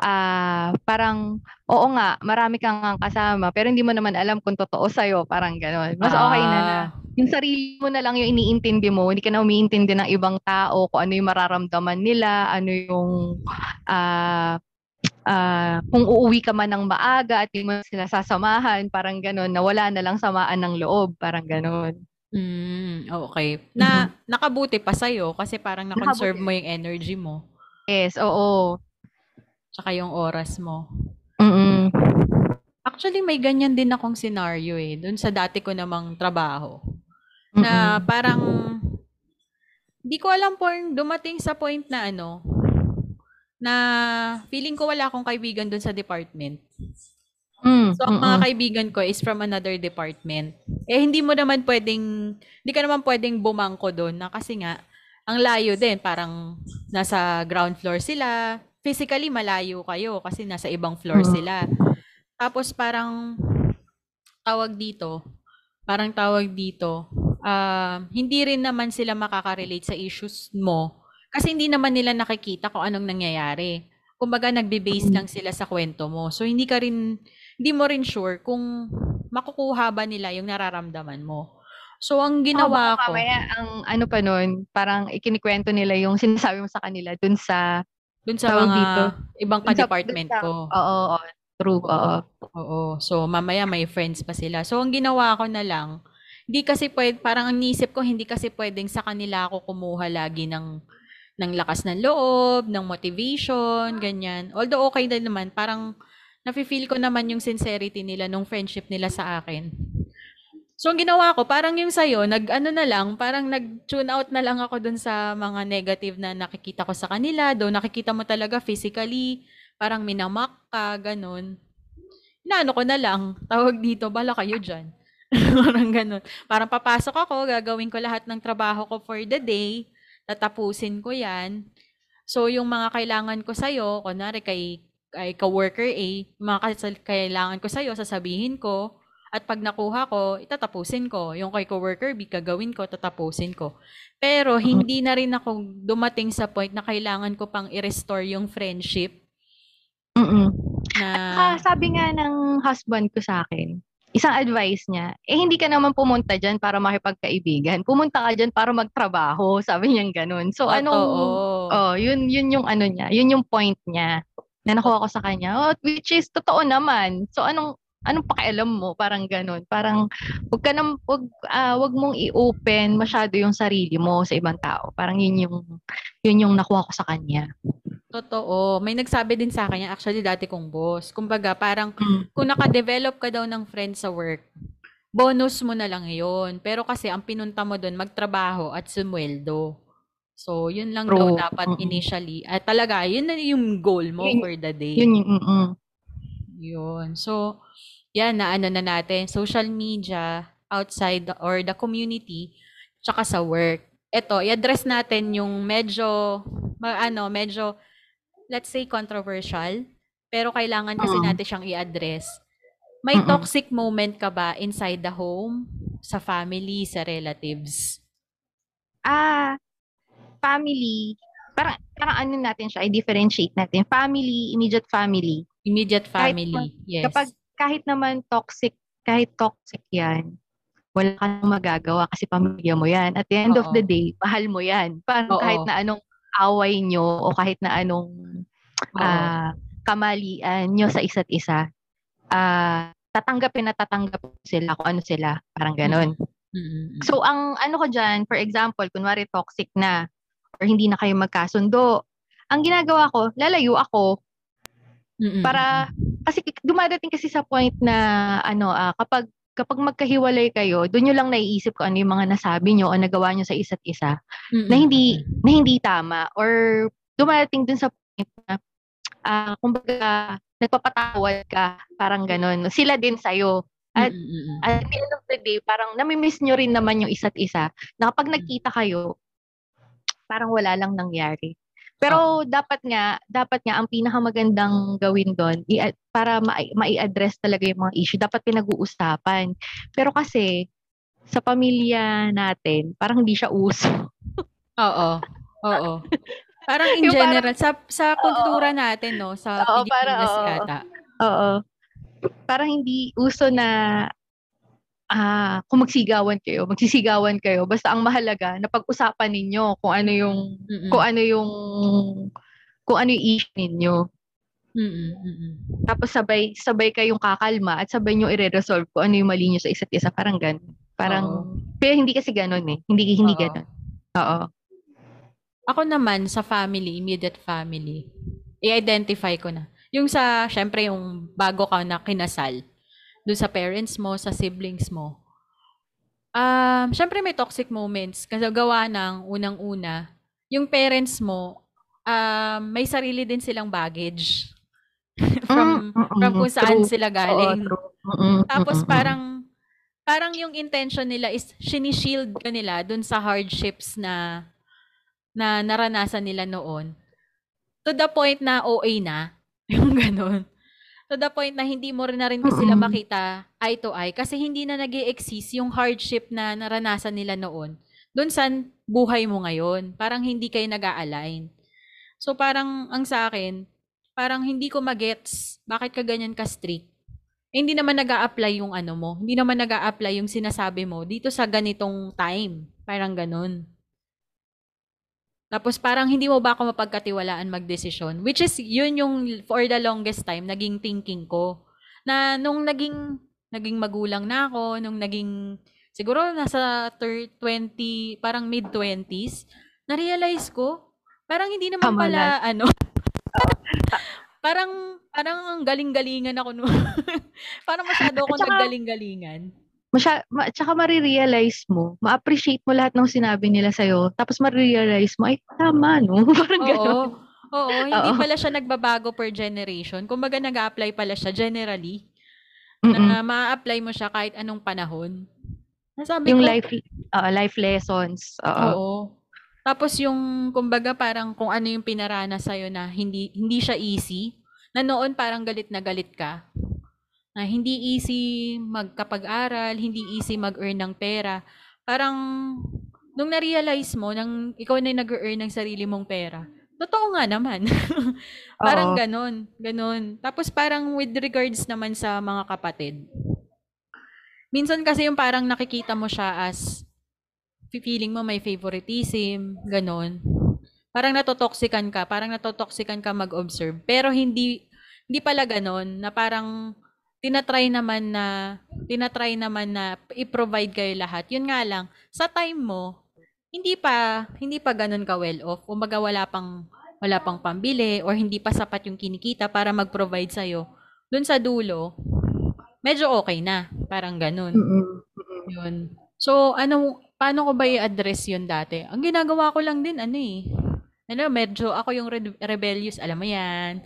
ah parang, oo nga, marami kang ang kasama, pero hindi mo naman alam kung totoo sa'yo, parang gano'n. Mas okay na na. Ah, Yung sarili mo na lang yung iniintindi mo, hindi ka na umiintindi ng ibang tao, kung ano yung mararamdaman nila, ano yung, ah ah, kung uuwi ka man ng maaga at hindi mo sila sasamahan, parang gano'n, na wala na lang samaan ng loob, parang gano'n. Mm, okay. Na nakabuti pa sa'yo kasi parang na-conserve Nakabuti. mo yung energy mo. Yes, oo. Tsaka yung oras mo. Mm-mm. Actually, may ganyan din akong scenario eh. Doon sa dati ko namang trabaho. Na Mm-mm. parang, di ko alam po, dumating sa point na ano, na feeling ko wala akong kaibigan doon sa department. Mm, So, ang mga mm-mm. kaibigan ko is from another department. Eh, hindi mo naman pwedeng, hindi ka naman pwedeng bumangko doon na kasi nga, ang layo din. Parang nasa ground floor sila. Physically, malayo kayo kasi nasa ibang floor Mm. sila. Tapos parang, tawag dito, parang tawag dito, ah, hindi rin naman sila makaka-relate sa issues mo kasi hindi naman nila nakikita kung anong nangyayari. Kumbaga, nagbe-base lang sila sa kwento mo. So, hindi ka rin, hindi mo rin sure kung makukuha ba nila yung nararamdaman mo. So, ang ginawa Baka ko, mamaya, ang ano pa nun, parang ikinikwento nila yung sinasabi mo sa kanila dun sa, dun sa tawag mga dito, ibang ka-department ko. oo, oo, true, oo. Oo. So, mamaya may friends pa sila. So, ang ginawa ko na lang, hindi kasi pwede, parang ang isip ko, hindi kasi pwedeng sa kanila ako kumuha lagi ng, ng lakas ng loob, ng motivation, ganyan. Although okay din naman, parang nafe-feel ko naman yung sincerity nila, nung friendship nila sa akin. So, ang ginawa ko, parang yung sa'yo, nag, ano na lang, parang nag-tune out na lang ako dun sa mga negative na nakikita ko sa kanila. Doon nakikita mo talaga physically, parang minamak ka, ganun. Inaano ko na lang, tawag dito, bala kayo dyan. <laughs> parang ganun. Parang papasok ako, gagawin ko lahat ng trabaho ko for the day, tatapusin ko yan. So, yung mga kailangan ko sa'yo, kunwari kay ay ka-worker A, mga kailangan ko sa'yo, sasabihin ko. At pag nakuha ko, itatapusin ko. Yung kay coworker B, gagawin ko, tatapusin ko. Pero hindi na rin ako dumating sa point na kailangan ko pang i-restore yung friendship Mm. na Ah, sabi nga ng husband ko sa akin, isang advice niya, eh hindi ka naman pumunta dyan para makipagkaibigan. Pumunta ka dyan para magtrabaho. Sabi niya ganun. So, Totoo. oh, yun, yun yung ano niya, yun yung point niya na nakuha ko sa kanya. Oh, which is totoo naman. So, anong, anong pakialam mo? Parang ganun. Parang, wag ka nam, wag, ah, wag mong i-open masyado yung sarili mo sa ibang tao. Parang yun yung, yun yung nakuha ko sa kanya. Totoo. May nagsabi din sa akin, actually dati kong boss. Kumbaga, parang Mm. kung naka-develop ka daw ng friend sa work, bonus mo na lang yun. Pero kasi ang pinunta mo doon, magtrabaho at sumweldo. So, yun lang daw True. dapat initially. At talaga, yun na yung goal mo Yun- for the day. Yun yung, mm Yun. So, yan, na ano na natin. Social media, outside the- or the community, tsaka sa work. Ito, i-address natin yung medyo, ma- ano, medyo, let's say, controversial. Pero kailangan kasi natin siyang i-address. May Mm-mm. toxic moment ka ba inside the home, sa family, sa relatives? Ah, family, parang, parang ano natin siya, i-differentiate natin. Family, immediate family. Immediate Kahit family. yes. Kapag kahit naman toxic, kahit toxic yan, wala ka nang magagawa kasi pamilya mo yan. At the end of Oo. the day, mahal mo yan. Parang Oo. kahit na anong away nyo o kahit na anong Oo. ah, kamalian nyo sa isa't isa, ah, tatanggapin na tatanggap sila kung ano sila. Parang ganon. Mm-mm. So, ang ano ko dyan, for example, kunwari toxic na or hindi na kayo magkasundo, ang ginagawa ko, lalayo ako Mm-mm. para, kasi dumadating kasi sa point na, ano, ah, kapag kapag magkahiwalay kayo, doon nyo lang naiisip ko ano yung mga nasabi nyo o nagawa nyo sa isa't isa Mm-mm. na hindi na hindi tama or dumadating dun sa point na ah kumbaga nagpapatawad ka parang ganon sila din sa'yo at Mm-mm. at the end of the day, parang namimiss nyo rin naman yung isa't isa. Na kapag nagkita kayo, parang wala lang nangyari. Pero dapat nga, dapat nga ang pinakamagandang gawin doon i- para ma- mai-address talaga yung mga issue, dapat pinag-uusapan. Pero kasi sa pamilya natin, parang hindi siya uso. Oo. Oo. Parang in Yung parang- general, sa sa kultura natin, no, sa Oo, Pilipinas parang, oo. kata. Oo. Parang hindi uso na ah kung magsigawan kayo, magsisigawan kayo. Basta ang mahalaga na pag-usapan ninyo kung ano yung Mm-mm. kung ano yung kung ano yung issue ninyo. Mm-mm. Tapos sabay sabay kayong kakalma at sabay nyo i-resolve kung ano yung mali nyo sa isa't isa. Parang ganun. Parang, pero hindi kasi ganun eh. Hindi, hindi Oo. ganun. Oo. Ako naman, sa family, immediate family, i-identify ko na. Yung sa, syempre, yung bago ka na kinasal, doon sa parents mo, sa siblings mo. Um, syempre may toxic moments. Kasi gawa ng unang-una, yung parents mo, um, may sarili din silang baggage. <laughs> from, Mm, mm, from kung saan true. sila Oo, galing. true. Mm, Tapos parang parang yung intention nila is shield ka nila dun sa hardships na na naranasan nila noon. To the point na OA na, <laughs> yung ganun. To the point na hindi mo rin na rin sila makita eye to eye kasi hindi na nag exist yung hardship na naranasan nila noon. Doon sa buhay mo ngayon. Parang hindi kayo nag-a-align. So parang ang sa akin, parang hindi ko magets bakit ka ganyan ka strict. Eh, hindi naman nag apply yung ano mo. Hindi naman nag apply yung sinasabi mo dito sa ganitong time. Parang ganun. Tapos parang hindi mo ba ako mapagkatiwalaan magdesisyon? Which is, yun yung for the longest time, naging thinking ko. Na nung naging, naging magulang na ako, nung naging, siguro nasa thir- 20, parang mid-20s, na-realize ko, parang hindi naman Tama pala, ano, <laughs> parang, parang ang galing-galingan ako no. <laughs> parang masyado ako At saka- naggaling-galingan. Masya, ma, tsaka marirealize mo, ma-appreciate mo lahat ng sinabi nila sa'yo, tapos marirealize mo, ay, tama, no? <laughs> Parang Oo. gano'n. Oo, hindi Oo. pala siya nagbabago per generation. Kumbaga nag-a-apply pala siya generally. Mm-mm. Na ma-apply mo siya kahit anong panahon. Nasabi Yung ko, life, uh, life lessons. Oo. oo. Tapos yung, kumbaga parang kung ano yung pinarana sa'yo na hindi, hindi siya easy. Na noon parang galit na galit ka. Na hindi easy magkapag-aral, hindi easy mag-earn ng pera. Parang nung na-realize mo nang ikaw na nag-earn ng sarili mong pera, totoo nga naman. <laughs> parang Oo. ganon, ganon. Tapos parang with regards naman sa mga kapatid. Minsan kasi yung parang nakikita mo siya as feeling mo may favoritism, ganon. Parang natotoxican ka, parang natotoxican ka mag-observe. Pero hindi hindi pala ganon, na parang tinatry naman na tinatry naman na i-provide kayo lahat. Yun nga lang, sa time mo, hindi pa hindi pa ganun ka well off. Umaga wala pang wala pang pambili or hindi pa sapat yung kinikita para mag-provide sa Doon sa dulo, medyo okay na, parang ganun. Mm-mm. Yun. So, ano, paano ko ba i-address yun dati? Ang ginagawa ko lang din, ano eh, ano, medyo ako yung re- rebellious, alam mo yan.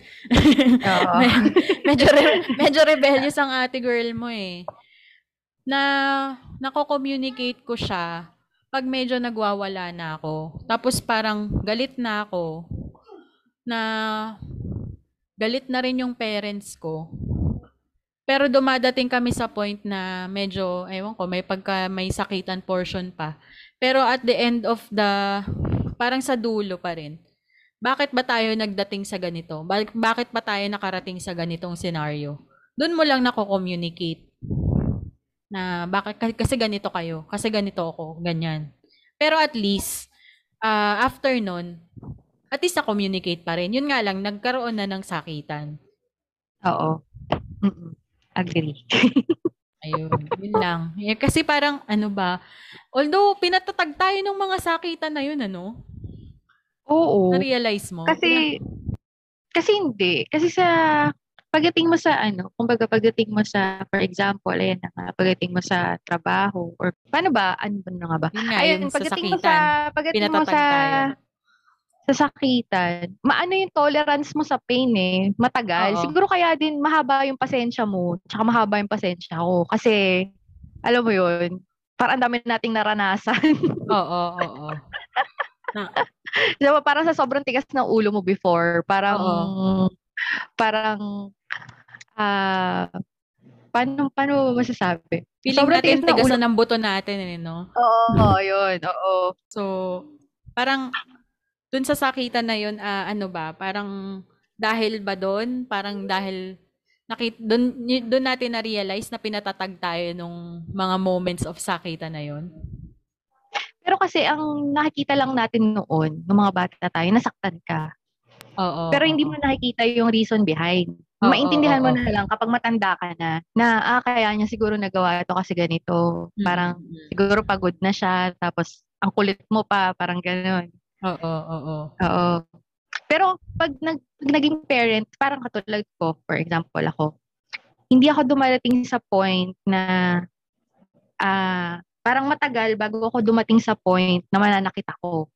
Oo. <laughs> medyo, re- medyo rebellious ang ate girl mo eh. Na, nako-communicate ko siya pag medyo nagwawala na ako. Tapos parang galit na ako na galit na rin yung parents ko. Pero dumadating kami sa point na medyo, ewan ko, may pagka may sakitan portion pa. Pero at the end of the parang sa dulo pa rin. Bakit ba tayo nagdating sa ganito? Bakit ba tayo nakarating sa ganitong scenario? Doon mo lang nako-communicate na bakit kasi ganito kayo, kasi ganito ako, ganyan. Pero at least uh, after nun, at least na-communicate pa rin. Yun nga lang, nagkaroon na ng sakitan. Oo. Mm-mm. Agree. <laughs> Ayun, yun lang. Eh, kasi parang, ano ba, although pinatatag tayo ng mga sakitan na yun, ano? Oo. Na-realize mo? Kasi, kasi hindi. Kasi sa, pagdating mo sa ano, kumbaga pagdating mo sa, for example, ayan na nga, pagdating mo sa trabaho, or paano ba, ano ba nga ba? Yun nga, Ayun, yung pagdating sa mo sa, pagdating mo sa, tayo. sa sakitan, maano yung tolerance mo sa pain eh, matagal. Oo. Siguro kaya din mahaba yung pasensya mo, tsaka mahaba yung pasensya ko. Kasi, alam mo yun, parang ang dami nating naranasan. Oo, oo, oo. Diba, parang sa sobrang tigas ng ulo mo before, parang, Oo. parang, ah, paano, paano mo masasabi? Feeling Sobrang natin tigas tigasan ng buto natin, eh, no? Oo, yun, oo. So, parang, dun sa sakitan na yun, ah, ano ba, parang, dahil ba doon? Parang dahil, nakit, doon, doon natin na-realize na pinatatag tayo nung mga moments of sakitan na yun. Pero kasi ang nakikita lang natin noon, ng mga bata tayo, nasaktan ka. Oo. Pero hindi mo nakikita yung reason behind. Oo, Maintindihan mo na lang kapag matanda ka na, na ah, kaya niya siguro nagawa ito kasi ganito. Mm, Parang siguro pagod na siya, tapos ang kulit mo pa, parang gano'n. Oo, oo. Oo. Pero pag, nag, pag naging parent, parang katulad ko, for example ako, hindi ako dumarating sa point na ah parang matagal bago ako dumating sa point na mananakit ako.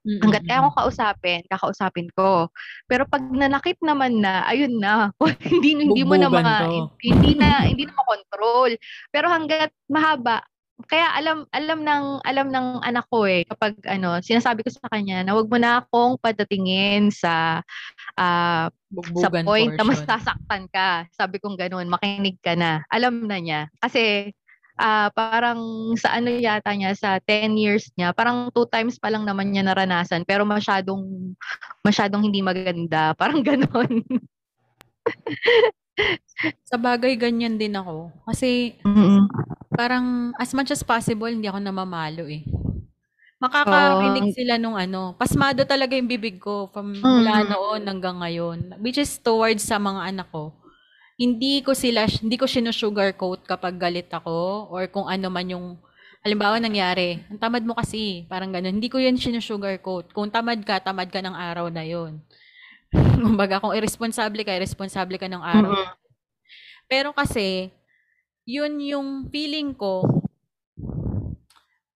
Mm, Hanggat kaya ko kausapin, kakausapin ko. Pero pag nanakit naman na, ayun na, <laughs> hindi hindi mo na mga to. hindi na hindi na makontrol. Pero hanggat mahaba, kaya alam alam ng alam ng anak ko eh kapag ano, sinasabi ko sa kanya na wag mo na akong padatingin sa ah, sa point na mas portion. sasaktan ka. Sabi kong ganoon, makinig ka na. Alam na niya. Kasi ah, parang sa ano yata niya, sa 10 years niya, parang two times pa lang naman niya naranasan, pero masyadong, masyadong hindi maganda. <laughs> Parang ganoon. Sa bagay, ganyan din ako. Kasi, Mm-mm. parang, as much as possible, hindi ako namamalo eh. Makakarinig Oh. sila nung ano. Pasmado talaga yung bibig ko from mula Mm. noon hanggang ngayon. Which is towards sa mga anak ko. Hindi ko sila, hindi ko sinusugarcoat kapag galit ako or kung ano man yung, halimbawa nangyari, ang tamad mo kasi, parang ganun. Hindi ko yun sinusugarcoat. Kung tamad ka, tamad ka ng araw na yun. <laughs> Kumbaga, kung irresponsable ka, irresponsable ka ng araw. Mm-mm. Pero kasi, yun yung feeling ko,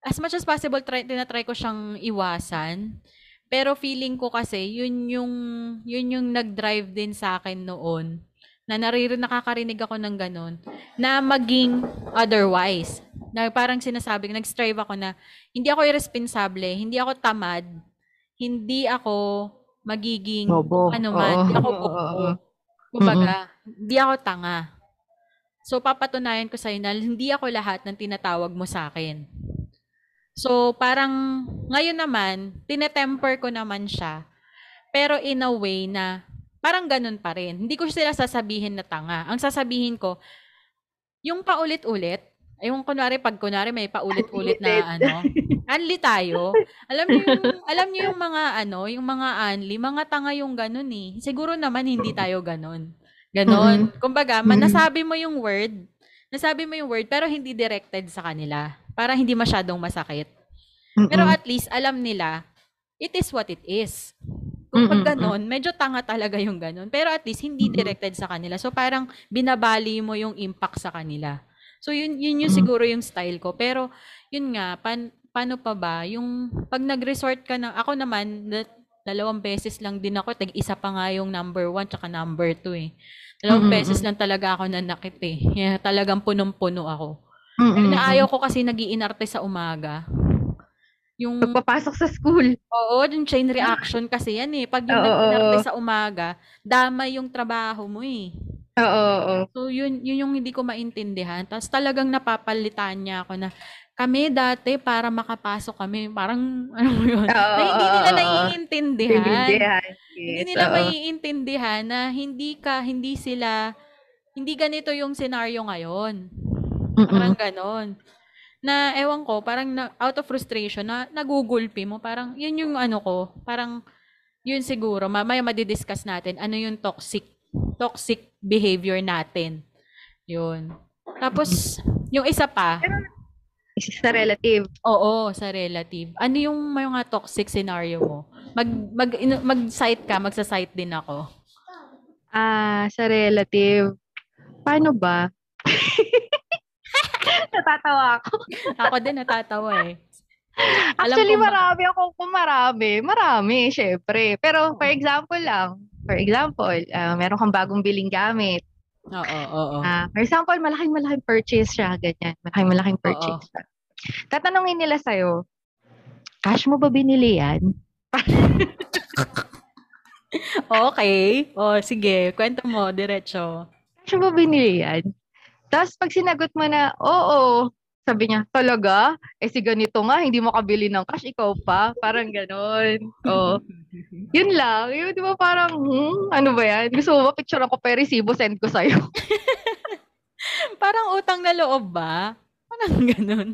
as much as possible, try, tinatry ko siyang iwasan. Pero feeling ko kasi, yun yung, yun yung nag-drive din sa akin noon, na naririn, nakakarinig ako ng ganun, na maging otherwise. Na parang sinasabi, nag-strive ako na, hindi ako irresponsable, hindi ako tamad, hindi ako magiging Bobo. ano man, Oo. hindi ako bobo. Kumbaga, hindi ako tanga. So, papatunayan ko sa'yo na hindi ako lahat ng tinatawag mo sa akin. So, parang ngayon naman, tinetemper ko naman siya. Pero in a way na parang ganun pa rin. Hindi ko sila sasabihin na tanga. Ang sasabihin ko, yung paulit-ulit, yung kunwari, pag kunwari may paulit-ulit na ano, anli tayo. Alam niyo yung, alam niyo yung mga ano, yung mga anli, mga tanga yung ganun eh. Siguro naman hindi tayo ganun. Ganon. Mm-mm. Kumbaga, man, nasabi mo yung word, nasabi mo yung word, pero hindi directed sa kanila. Para hindi masyadong masakit. Pero at least, alam nila, it is what it is. Kung pag ganon, medyo tanga talaga yung ganon. Pero at least, hindi directed sa kanila. So, parang binabali mo yung impact sa kanila. So, yun, yun yung siguro yung style ko. Pero, yun nga, pan, paano pa ba? Yung, pag nag-resort ka na, ako naman, da- dalawang beses lang din ako, tag isa pa nga yung number one, tsaka number two eh. Dalawang Mm-mm. beses lang talaga ako nanakit eh. Kaya <laughs> talagang punong-puno ako. Mm-mm. Na ayaw ko kasi nagiinarte sa umaga. Yung, Pagpapasok sa school. oo, yung chain reaction kasi yan eh. Pag yung oo. sa umaga, damay yung trabaho mo eh. Oo, oo. So, yun, yun yung hindi ko maintindihan. Tapos talagang napapalitan niya ako na, kami dati para makapasok kami, parang, <laughs> ano mo yun, Oo, na hindi nila oo, naiintindihan. Pinindihan. Hindi Yes, nila oo. maiintindihan na hindi ka, hindi sila, hindi ganito yung senaryo ngayon. Parang Mm-mm. ganon. Na, ewan ko, parang na, out of frustration, na nagugulpi mo. Parang, yun yung ano ko, parang, yun siguro, mamaya madidiscuss natin, ano yung toxic, toxic behavior natin. Yun. Tapos, yung isa pa, sa relative. oo, sa relative. Ano yung mga toxic scenario mo? Mag, mag, mag-site ka, magsa-site din ako. Ah, sa relative. Paano ba? <laughs> <laughs> Natatawa ako. Ako din natatawa eh. Alam Actually, ba- marami ako kung marami. Marami, syempre. Pero, for example lang, for example, ah, meron kang bagong biling gamit. Oo, oo. Ah, for example, malaking malaking purchase siya, ganyan. Malaking malaking purchase siya. Tatanungin nila sa'yo, cash mo ba binili yan? <laughs> Okay. O, sige. Kwento mo, diretso. Cash mo ba binili yan? Tapos pag sinagot mo na, oo, sabi niya, talaga? Eh si ganito nga, hindi mo kabili ng cash, ikaw pa? Parang ganon. Oo. Yun lang. Yun, di ba parang, hmm, ano ba yan? Gusto mo ba picture ako pa resibo, send ko sa'yo? <laughs> Parang utang na loob ba? Parang ganun.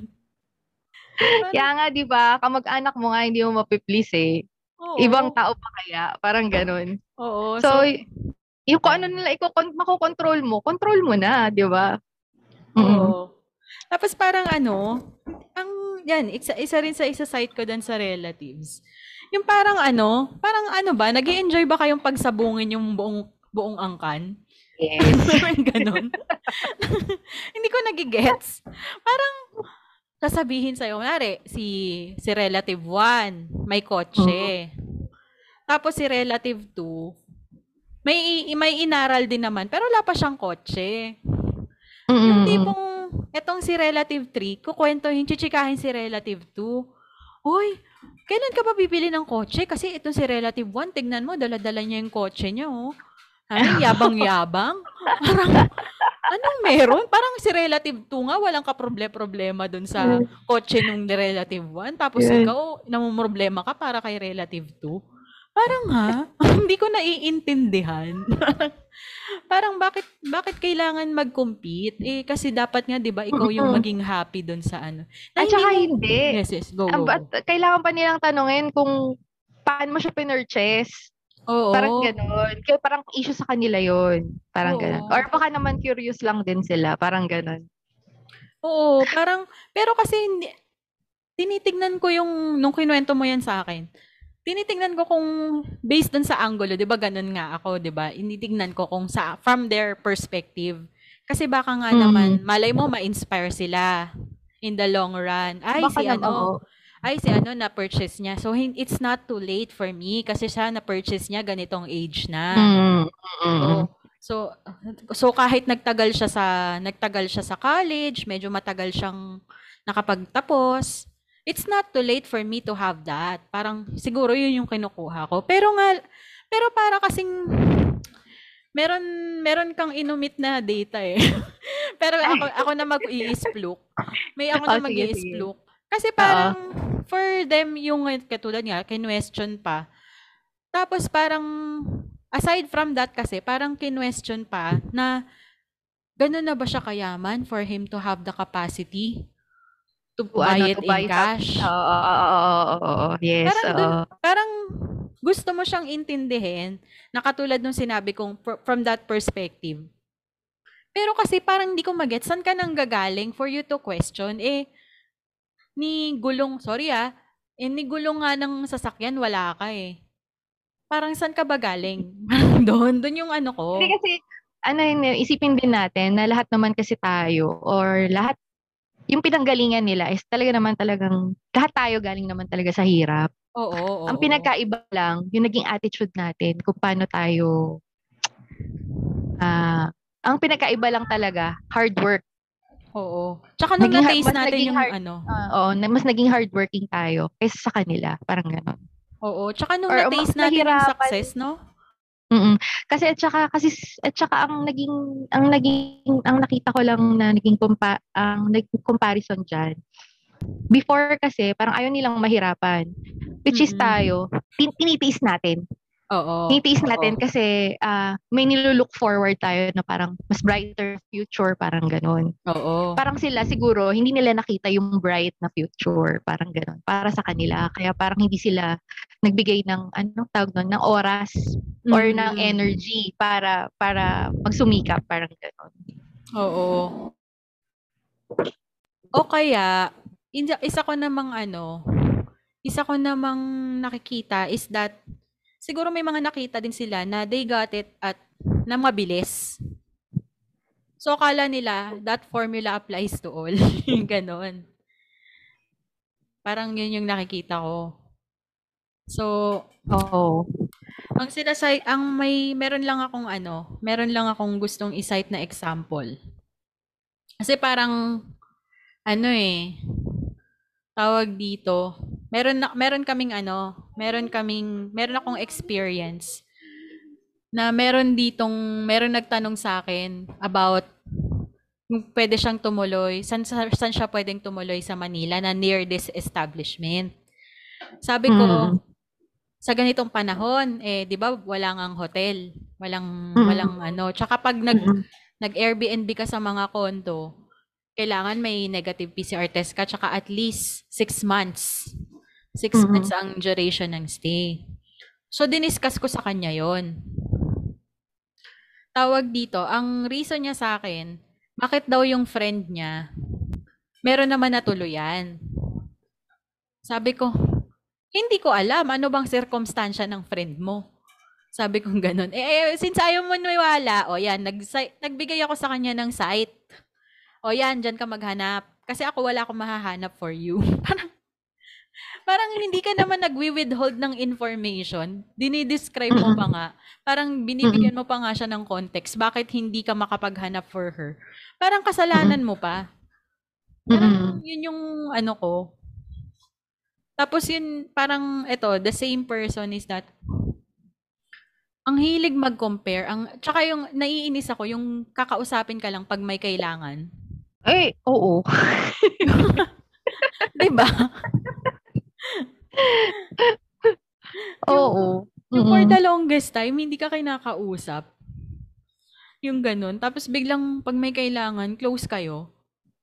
Kaya nga, di ba, kamag-anak mo nga, hindi mo mapiplease eh. Oo. Ibang tao pa kaya? Parang ganon. Oo. So, y- yung kung ano nila, iko makokontrol mo, control mo na, di ba? Oo. Tapos parang ano, ang yan, isa, isa rin sa isa site ko dun sa relatives. Yung parang ano, parang ano ba, nag enjoy ba kayong pagsabungin yung buong buong angkan? Yes. <laughs> Parang ganon. <laughs> Hindi ko nagigets. Parang sasabihin sa'yo, kunwari, si, si relative 1, may kotse. Tapos si relative 2, may, may inaral din naman, pero wala pa siyang kotse. Yung Mm-mm. tipong, etong si relative 3, kukwentohin, chichikahin si relative 2. Uy, kailan ka ba bibili ng kotse? Kasi itong si relative 1, tignan mo, dala-dala niya yung kotse niya, oh. Ano, <laughs> yabang-yabang? Parang, anong meron? Parang si relative 2 nga, walang kaproble-problema dun sa kotse nung relative 1. Tapos Yeah. ikaw, namumroblema ka para kay relative 2. Parang ha? <laughs> Hindi ko naiintindihan. <laughs> Parang bakit bakit kailangan mag-compete? Eh kasi dapat nga 'di ba ikaw yung maging happy doon sa ano. Na At saka hindi. Yes, yes. Go, go, go. kailangan pa nilang tanungin kung paano mo siya pinurchase. Oo. Parang gano'n. Kaya parang issue sa kanila yon Parang Oo. gano'n. Or baka naman curious lang din sila. Parang gano'n. Oo, parang pero kasi hindi tinitignan ko yung nung kinuwento mo yan sa akin. Tinitignan ko kung based dun sa angulo, 'di ba ganun nga ako, 'di ba? Tinitignan ko kung sa from their perspective. Kasi baka nga Mm. naman malay mo ma-inspire sila in the long run. Ay Baka si naman, ano, oo. ay si ano na purchase niya. So it's not too late for me kasi siya na purchase niya ganitong age na. Mm, mm, mm. Oo. So so kahit nagtagal siya sa nagtagal siya sa college, medyo matagal siyang nakapagtapos, it's not too late for me to have that. Parang siguro yun yung kinukuha ko. Pero nga pero para kasing meron meron kang inumit na data eh. <laughs> Pero ako ako na mag-i-splook. May ako na Oh, sige, sige. mag-i-splook. Kasi parang for them yung katulad nga kinwestiyon pa. Tapos parang aside from that kasi parang kinwestiyon pa na ganun na ba siya kayaman for him to have the capacity to buy ano, it to buy in cash? Oo, oo, oo, oo. Yes, Parang dun, parang gusto mo siyang intindihin na katulad nung sinabi kong fr- from that perspective. Pero kasi parang hindi ko magets saan ka nang gagaling for you to question. Eh, ni gulong, sorry ah, eh, ni gulong nga ng sasakyan, wala ka eh. Parang saan ka ba galing? <laughs> Doon, doon yung ano ko. Hindi kasi, ano yun, eh, isipin din natin na lahat naman kasi tayo or lahat, yung pinanggalingan nila is talaga naman talagang, lahat tayo galing naman talaga sa hirap. Oo, oo. Ang oo. pinagkaiba lang, yung naging attitude natin, kung paano tayo, ah, ang pinagkaiba lang talaga, hard work. Oo. Tsaka nung Naging na-taste natin naging yung hard- ano. Ah, oo, mas naging hardworking tayo kaysa sa kanila. Parang gano'n. Oo. Tsaka nung Or na-taste natin yung success, no? Mm. Kasi at saka kasi at saka ang naging ang naging ang nakita ko lang na naging compa, ang naging comparison diyan. Before kasi parang ayaw nilang mahirapan. Which is Mm-mm. tayo, tin- tinitiis natin. Oo. Tinitiis oo. natin kasi ah, may nilulook forward tayo na parang mas brighter future, parang ganun. Oo. Parang sila siguro, hindi nila nakita yung bright na future, parang ganun. Para sa kanila. Kaya parang hindi sila nagbigay ng, anong tawag nun, ng oras or ng Mm. energy para para magsumikap, parang ganun. Oo. O kaya, isa ko namang ano, isa ko namang nakikita is that, siguro may mga nakita din sila na they got it at na mabilis. So, akala nila, that formula applies to all. <laughs> Ganon. Parang yun yung nakikita ko. So, Oo. ang sinasay, ang may, meron lang akong ano, meron lang akong gustong i-cite na example. Kasi parang, ano eh, tawag dito, meron na, meron kaming ano, meron kaming, meron akong experience na meron ditong, meron nagtanong sa akin about kung pwede siyang tumuloy, saan, saan siya pwedeng tumuloy sa Manila na near this establishment. Sabi ko, Mm. sa ganitong panahon, eh, di ba, wala ngang hotel. Walang, Mm. walang ano. Tsaka pag nag, Mm-mm. nag-Airbnb ka sa mga kondo, kailangan may negative PCR test ka, tsaka at least six months. Six Mhm. months ang duration ng stay. So, diniscuss ko sa kanya yon Tawag dito, ang reason niya sa akin, bakit daw yung friend niya, meron naman natuluyan. Sabi ko, hindi ko alam, ano bang circumstansya ng friend mo? Sabi ko <laughs> ganun. Eh, eh, since ayaw mo niwala, o yan, nag nagbigay ako sa kanya ng site. O yan, dyan ka maghanap. Kasi ako wala akong mahahanap for you. <laughs> parang, parang hindi ka naman nagwi-withhold ng information. Dinidescribe mo pa nga. Parang binibigyan mo pa nga siya ng context. Bakit hindi ka makapaghanap for her? Parang kasalanan mo pa. Parang yun yung ano ko. Tapos yun, parang ito, the same person is that ang hilig mag-compare. Ang, tsaka yung naiinis ako, yung kakausapin ka lang pag may kailangan. Eh, oo. <laughs> 'Di ba? Oo. Yung for Mm-mm. the longest time, hindi ka kinakausap. Yung ganun. Tapos biglang pag may kailangan, close kayo.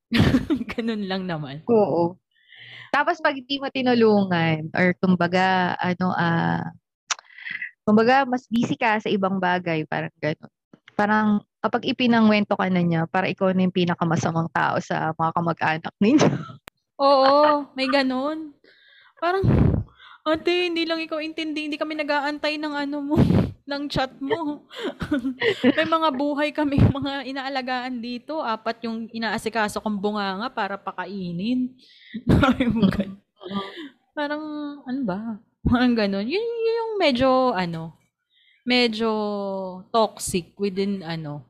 <laughs> ganun lang naman. Oo. Tapos pag hindi mo tinulungan or kumbaga ano ah kumbaga mas busy ka sa ibang bagay parang gano'n. Parang kapag ipinangwento ka na niya para ikaw na yung pinakamasamang tao sa mga kamag-anak ninyo. Oo, may ganun. Parang, ate, hindi lang ikaw intindi, hindi kami nag-aantay ng ano mo, <laughs> ng chat mo. <laughs> may mga buhay kami, <laughs> mga inaalagaan dito. Apat yung inaasikaso kong bunganga para pakainin. Parang, ano ba? Parang ganun. Yun, yun yung medyo, ano, medyo toxic within, ano.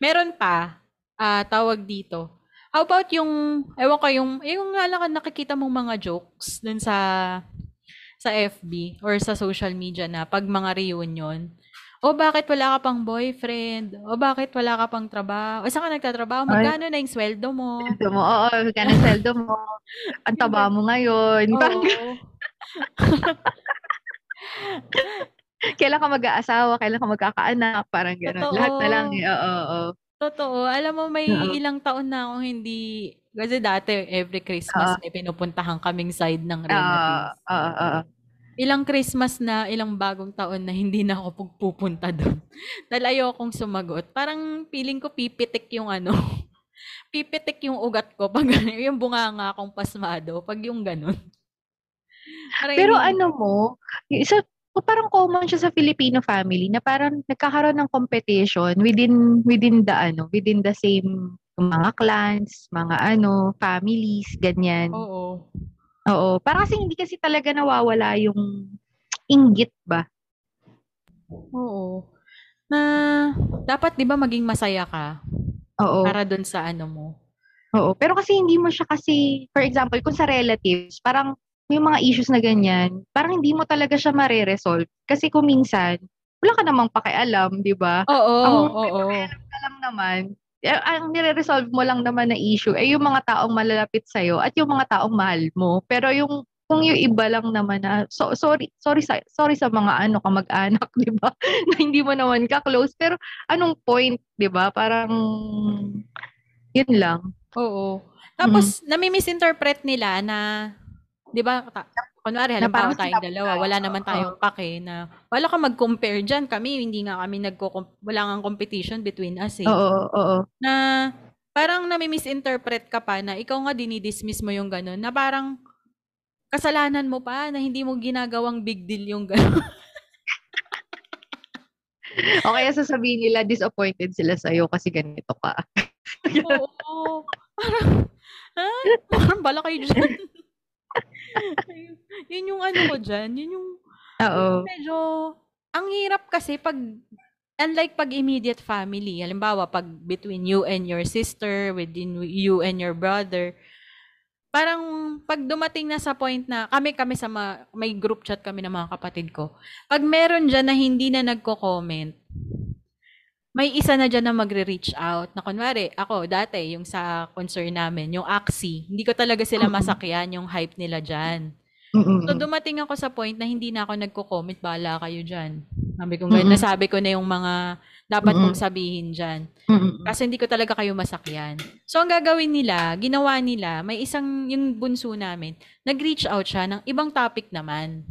Meron pa, ah tawag dito, How about yung, ewan ko, yung, yung lang nakikita mong mga jokes dun sa, sa FB or sa social media na pag mga reunion, O bakit wala ka pang boyfriend? O bakit wala ka pang trabaho? O saan ka nagtatrabaho? Magkano na yung sweldo mo? Sweldo mo, oo, magkano yung sweldo mo? Ang taba mo ngayon. Oo. <laughs> kailan ka mag-aasawa, kailan ka magkakaanak, parang gano'n. Lahat na lang eh, oo, oo. Totoo. Alam mo, may Oo. ilang taon na akong hindi... Kasi dati, every Christmas, may pinupuntahan kaming side ng Oo, relatives. oo, oo. Ilang Christmas na, ilang bagong taon na hindi na ako pupunta doon. <laughs> Dahil ayokong sumagot. Parang feeling ko pipitik yung ano, <laughs> pipitik yung ugat ko pag <laughs> yung bunganga akong pasmado, pag yung ganun. Parang Pero hindi- ano mo, yung isa, o parang common siya sa Filipino family na parang nagkakaroon ng competition within within the ano, within the same mga clans, mga ano, families, ganyan. Oo. Oo, para kasi hindi kasi talaga nawawala yung inggit ba? Oo. Na dapat 'di ba maging masaya ka Oo. para doon sa ano mo. Oo, pero kasi hindi mo siya kasi, for example, kung sa relatives, parang may mga issues na ganyan, parang hindi mo talaga siya mare-resolve. Kasi kung minsan, wala ka namang pakialam, di ba? Oo, Ang- oo. Ka lang naman, eh, ang nire-resolve mo lang naman na issue ay yung mga taong malalapit sa'yo at yung mga taong mahal mo. Pero yung kung yung iba lang naman na so, sorry sorry sa sorry sa mga ano kamag-anak, <laughs> 'di ba? na hindi mo naman ka close pero anong point, 'di ba? Parang yun lang. Oo. Mm-hmm. Tapos nami-misinterpret nila na 'di ba? ta- Kunwari, halimbawa tayong dalawa, tayo, wala naman tayong pake na wala ka mag-compare dyan. Kami, hindi nga kami nagko wala nga competition between us eh. Oo, oo. na parang nami-misinterpret ka pa na ikaw nga dinidismiss mo yung ganun, na parang kasalanan mo pa na hindi mo ginagawang big deal yung ganun. <laughs> O kaya sasabihin nila disappointed sila sa'yo kasi ganito ka. Oo. Parang, ha? Parang bala kayo dyan. <laughs> yun yung ano ko dyan. Yun yung Oo. medyo, ang hirap kasi pag, unlike pag immediate family, halimbawa pag between you and your sister, within you and your brother, parang pag dumating na sa point na kami kami sa ma- may group chat kami ng mga kapatid ko. Pag meron diyan na hindi na nagko-comment, may isa na dyan na magre-reach out. Na kunwari, ako dati, yung sa concern namin, yung Axie, hindi ko talaga sila masakyan yung hype nila dyan. So, dumating ako sa point na hindi na ako nagko-comment, bala kayo dyan. Sabi ko, Mm-mm. nasabi ko na yung mga dapat kong sabihin dyan. Kasi hindi ko talaga kayo masakyan. So, ang gagawin nila, ginawa nila, may isang, yung bunso namin, nag-reach out siya ng ibang topic naman.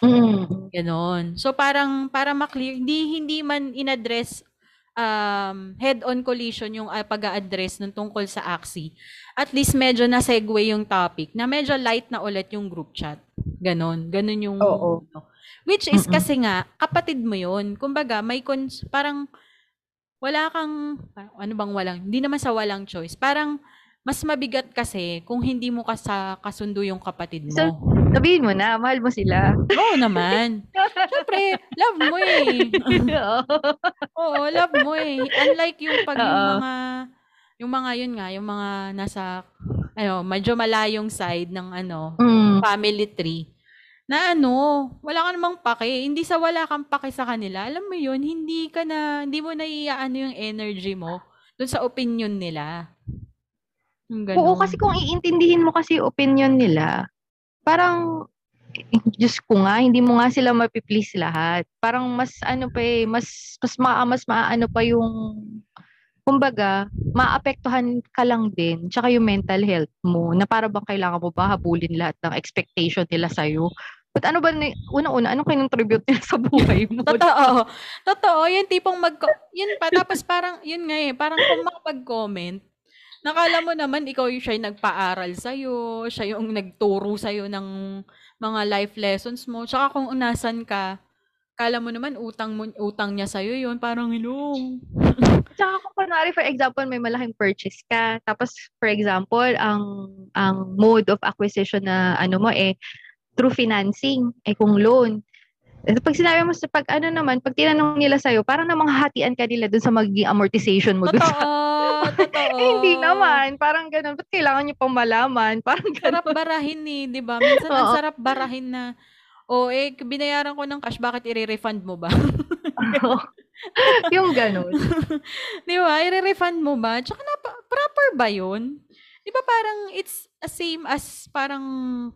Mm-mm. Ganon. So, parang, para maklear, hindi, hindi man in-address um, head-on collision yung uh, pag-a-address ng tungkol sa Axie. At least medyo na-segue yung topic na medyo light na ulit yung group chat. Ganon. Ganon yung... Oo. ano. Which is Mm-mm. kasi nga, kapatid mo yun. Kumbaga, may cons- parang wala kang, ano bang walang, hindi naman sa walang choice. Parang, mas mabigat kasi kung hindi mo kasa, kasundo yung kapatid mo. So, Sabihin mo na, mahal mo sila. Oo naman. <laughs> Siyempre, love mo eh. Oo. Love mo eh. Unlike yung pag yung Oo. mga, yung mga yun nga, yung mga nasa, ano, medyo malayong side ng ano, Mm. family tree. Na ano, wala ka namang pake. Hindi sa wala kang pake sa kanila. Alam mo yun, hindi ka na, hindi mo na iaano yung energy mo dun sa opinion nila. Yung ganun. Oo, kasi kung iintindihin mo kasi yung opinion nila, parang, Diyos ko nga, hindi mo nga sila mapiplease lahat. Parang mas ano pa eh, mas, mas, ma, mas maano pa yung, kumbaga, maapektuhan ka lang din, tsaka yung mental health mo, na para bang kailangan mo ba habulin lahat ng expectation nila sa'yo. But ano ba, una-una, anong kinontribute nila <laughs> sa buhay mo? Totoo. Totoo. Yung tipong mag Yun pa. Tapos parang, yun nga eh. Parang kung makapag-comment, nakala mo naman ikaw yung siya yung nagpaaral sa'yo, siya yung nagturo sa'yo ng mga life lessons mo. Tsaka kung unasan ka, kala mo naman utang mo utang niya sa'yo yun. Parang, hello. <laughs> Tsaka kung kunwari, for example, may malaking purchase ka, tapos, for example, ang ang mode of acquisition na ano mo eh, through financing, eh kung loan. Eh, Pag sinabi mo sa pag ano naman, pag tinanong nila sa'yo, parang namang hatian ka nila dun sa magiging amortization mo dun sa... <laughs> Totoo. Eh, hindi naman. Parang ganun. Ba't kailangan nyo pang malaman? <laughs> Parang sarap ganun. barahin eh, 'di ba? Minsan ang sarap barahin na oh eh binayaran ko ng cash, bakit i-refund mo ba? <laughs> yung ganun. Di ba? I-refund mo ba? Tsaka na, proper ba yun? Di ba parang it's a same as parang,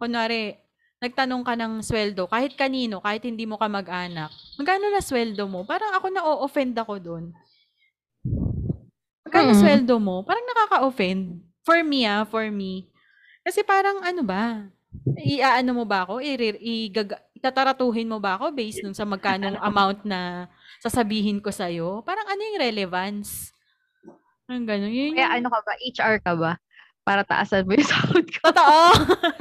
kunwari, nagtanong ka ng sweldo, kahit kanino, kahit hindi mo ka mag-anak, magkano na sweldo mo? Parang ako na-offend ako doon. Magkano mm. sweldo mo? Parang nakaka-offend. For me ah, for me. Kasi parang ano ba? Iaano mo ba ako? I, i, tataratuhin mo ba ako based dun sa magkano amount na sasabihin ko sa'yo? Parang ano yung relevance? Ang gano'n. Yun, Kaya ano ka ba? HR ka ba? Para taasan mo yung <laughs> sahod ko. Totoo.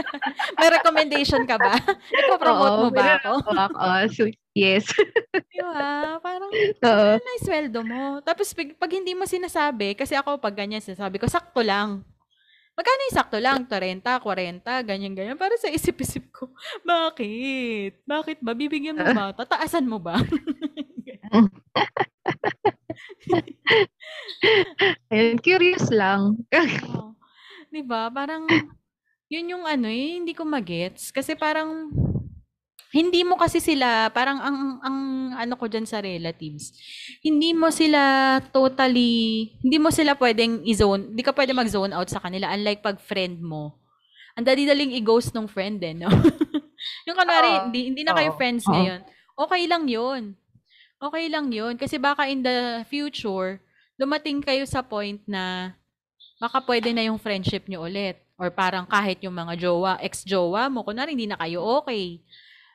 <laughs> May recommendation ka ba? Ipo-promote mo ba ako? <laughs> Oo, so, yes. diba? Parang, Oo. ano na sweldo mo? Tapos, pag, pag hindi mo sinasabi, kasi ako pag ganyan sinasabi ko, sakto lang. Magkano yung sakto lang? 30, 40, ganyan-ganyan. Para sa isip-isip ko, bakit? Bakit ba? Bibigyan mo ba? Tataasan mo ba? Ayun, curious lang. oh. 'Di ba? Parang yun yung ano eh, hindi ko magets kasi parang hindi mo kasi sila parang ang ang ano ko diyan sa relatives. Hindi mo sila totally hindi mo sila pwedeng i-zone, hindi ka pwede mag-zone out sa kanila unlike pag friend mo. Ang dali-daling i-ghost ng friend eh, no? <laughs> yung kanari, uh, hindi, hindi na kayo uh, friends uh, ngayon. Okay lang 'yun. Okay lang 'yun kasi baka in the future dumating kayo sa point na baka pwede na yung friendship nyo ulit. Or parang kahit yung mga jowa, ex-jowa mo, kunwari hindi na kayo okay.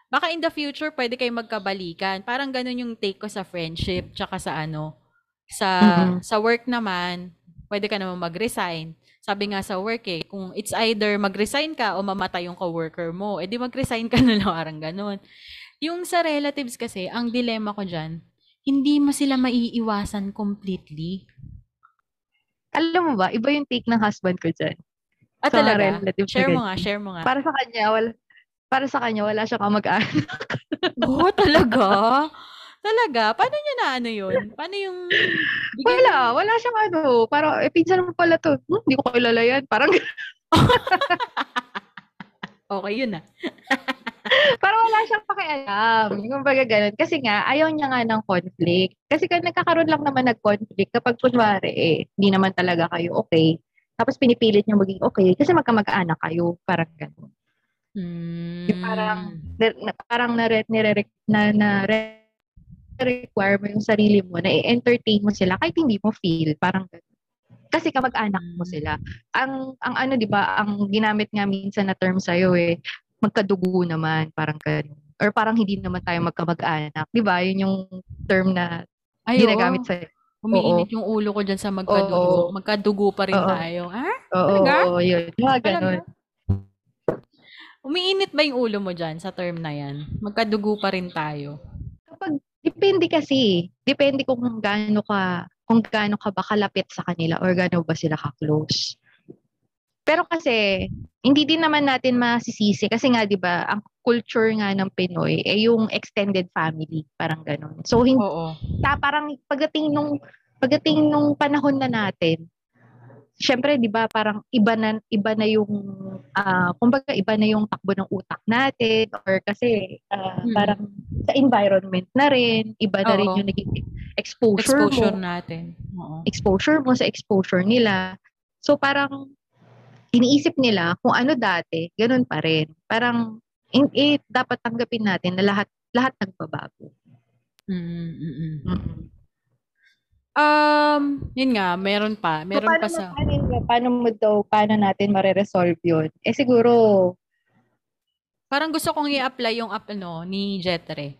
Baka in the future, pwede kayo magkabalikan. Parang ganun yung take ko sa friendship, tsaka sa ano, sa, mm-hmm. sa work naman, pwede ka naman mag-resign. Sabi nga sa work eh, kung it's either mag-resign ka o mamatay yung coworker mo, edi mag-resign ka <laughs> na lang, parang ganun. Yung sa relatives kasi, ang dilemma ko dyan, hindi mo sila maiiwasan completely. Alam mo ba, iba yung take ng husband ko dyan. Ah, sa talaga? Share mo nga, share mo nga. Para sa kanya, wala, para sa kanya, wala siya kamag-anak. Oo, <laughs> oh, talaga? Talaga? Paano niya na ano yun? Paano yung... Wala, wala siyang ano. Parang, eh, pinsan mo pala to. Hmm, hindi ko kilala yan. Parang... <laughs> <laughs> okay, yun na. <laughs> Parang wala siyang pakialam. Yung baga ganun. Kasi nga, ayaw niya nga ng conflict. Kasi kung nagkakaroon lang naman nag-conflict, kapag kunwari, eh, hindi naman talaga kayo okay. Tapos pinipilit niya maging okay kasi magkamag-anak kayo. Parang ganun. Mm. Yung parang, na, parang na, nire, na, na, require mo yung sarili mo na i-entertain mo sila kahit hindi mo feel. Parang ganun. Kasi kamag-anak mo hmm. sila. Ang ang ano 'di ba, ang ginamit nga minsan na term sa iyo eh, magkadugo naman, parang ganun. Or parang hindi naman tayo magkamag-anak. Di ba? Yun yung term na Ay, ginagamit sa... Umiinit yung ulo ko dyan sa magkadugo. Oo. Magkadugo pa rin oo. tayo. Ha? Oo, Talaga? oo, yun. Mga ganun. Umiinit ba yung ulo mo dyan sa term na yan? Magkadugo pa rin tayo. Kapag, depende kasi. Depende kung gaano ka, kung gaano ka ba kalapit sa kanila or gaano ba sila ka-close. Pero kasi, hindi din naman natin masisisi kasi nga 'di ba, ang culture nga ng Pinoy ay eh, yung extended family, parang gano'n. So hindi Oo. ta parang pagdating nung pagdating nung panahon na natin, syempre 'di ba, parang iba na iba na yung uh, kumbaga iba na yung takbo ng utak natin or kasi uh, hmm. parang sa environment na rin, iba na Oo. rin yung naging exposure, exposure mo. natin. Oo. Exposure mo sa exposure nila. So parang iniisip nila kung ano dati, ganun pa rin. Parang in, eh, dapat tanggapin natin na lahat lahat nagbabago. Mm-mm. Mm-mm. Um, yun nga, meron pa. Meron so, pa sa... Paano, paano, paano mo daw, paano natin mare-resolve yun? Eh siguro... Parang gusto kong i-apply yung app, ano, ni Jetre.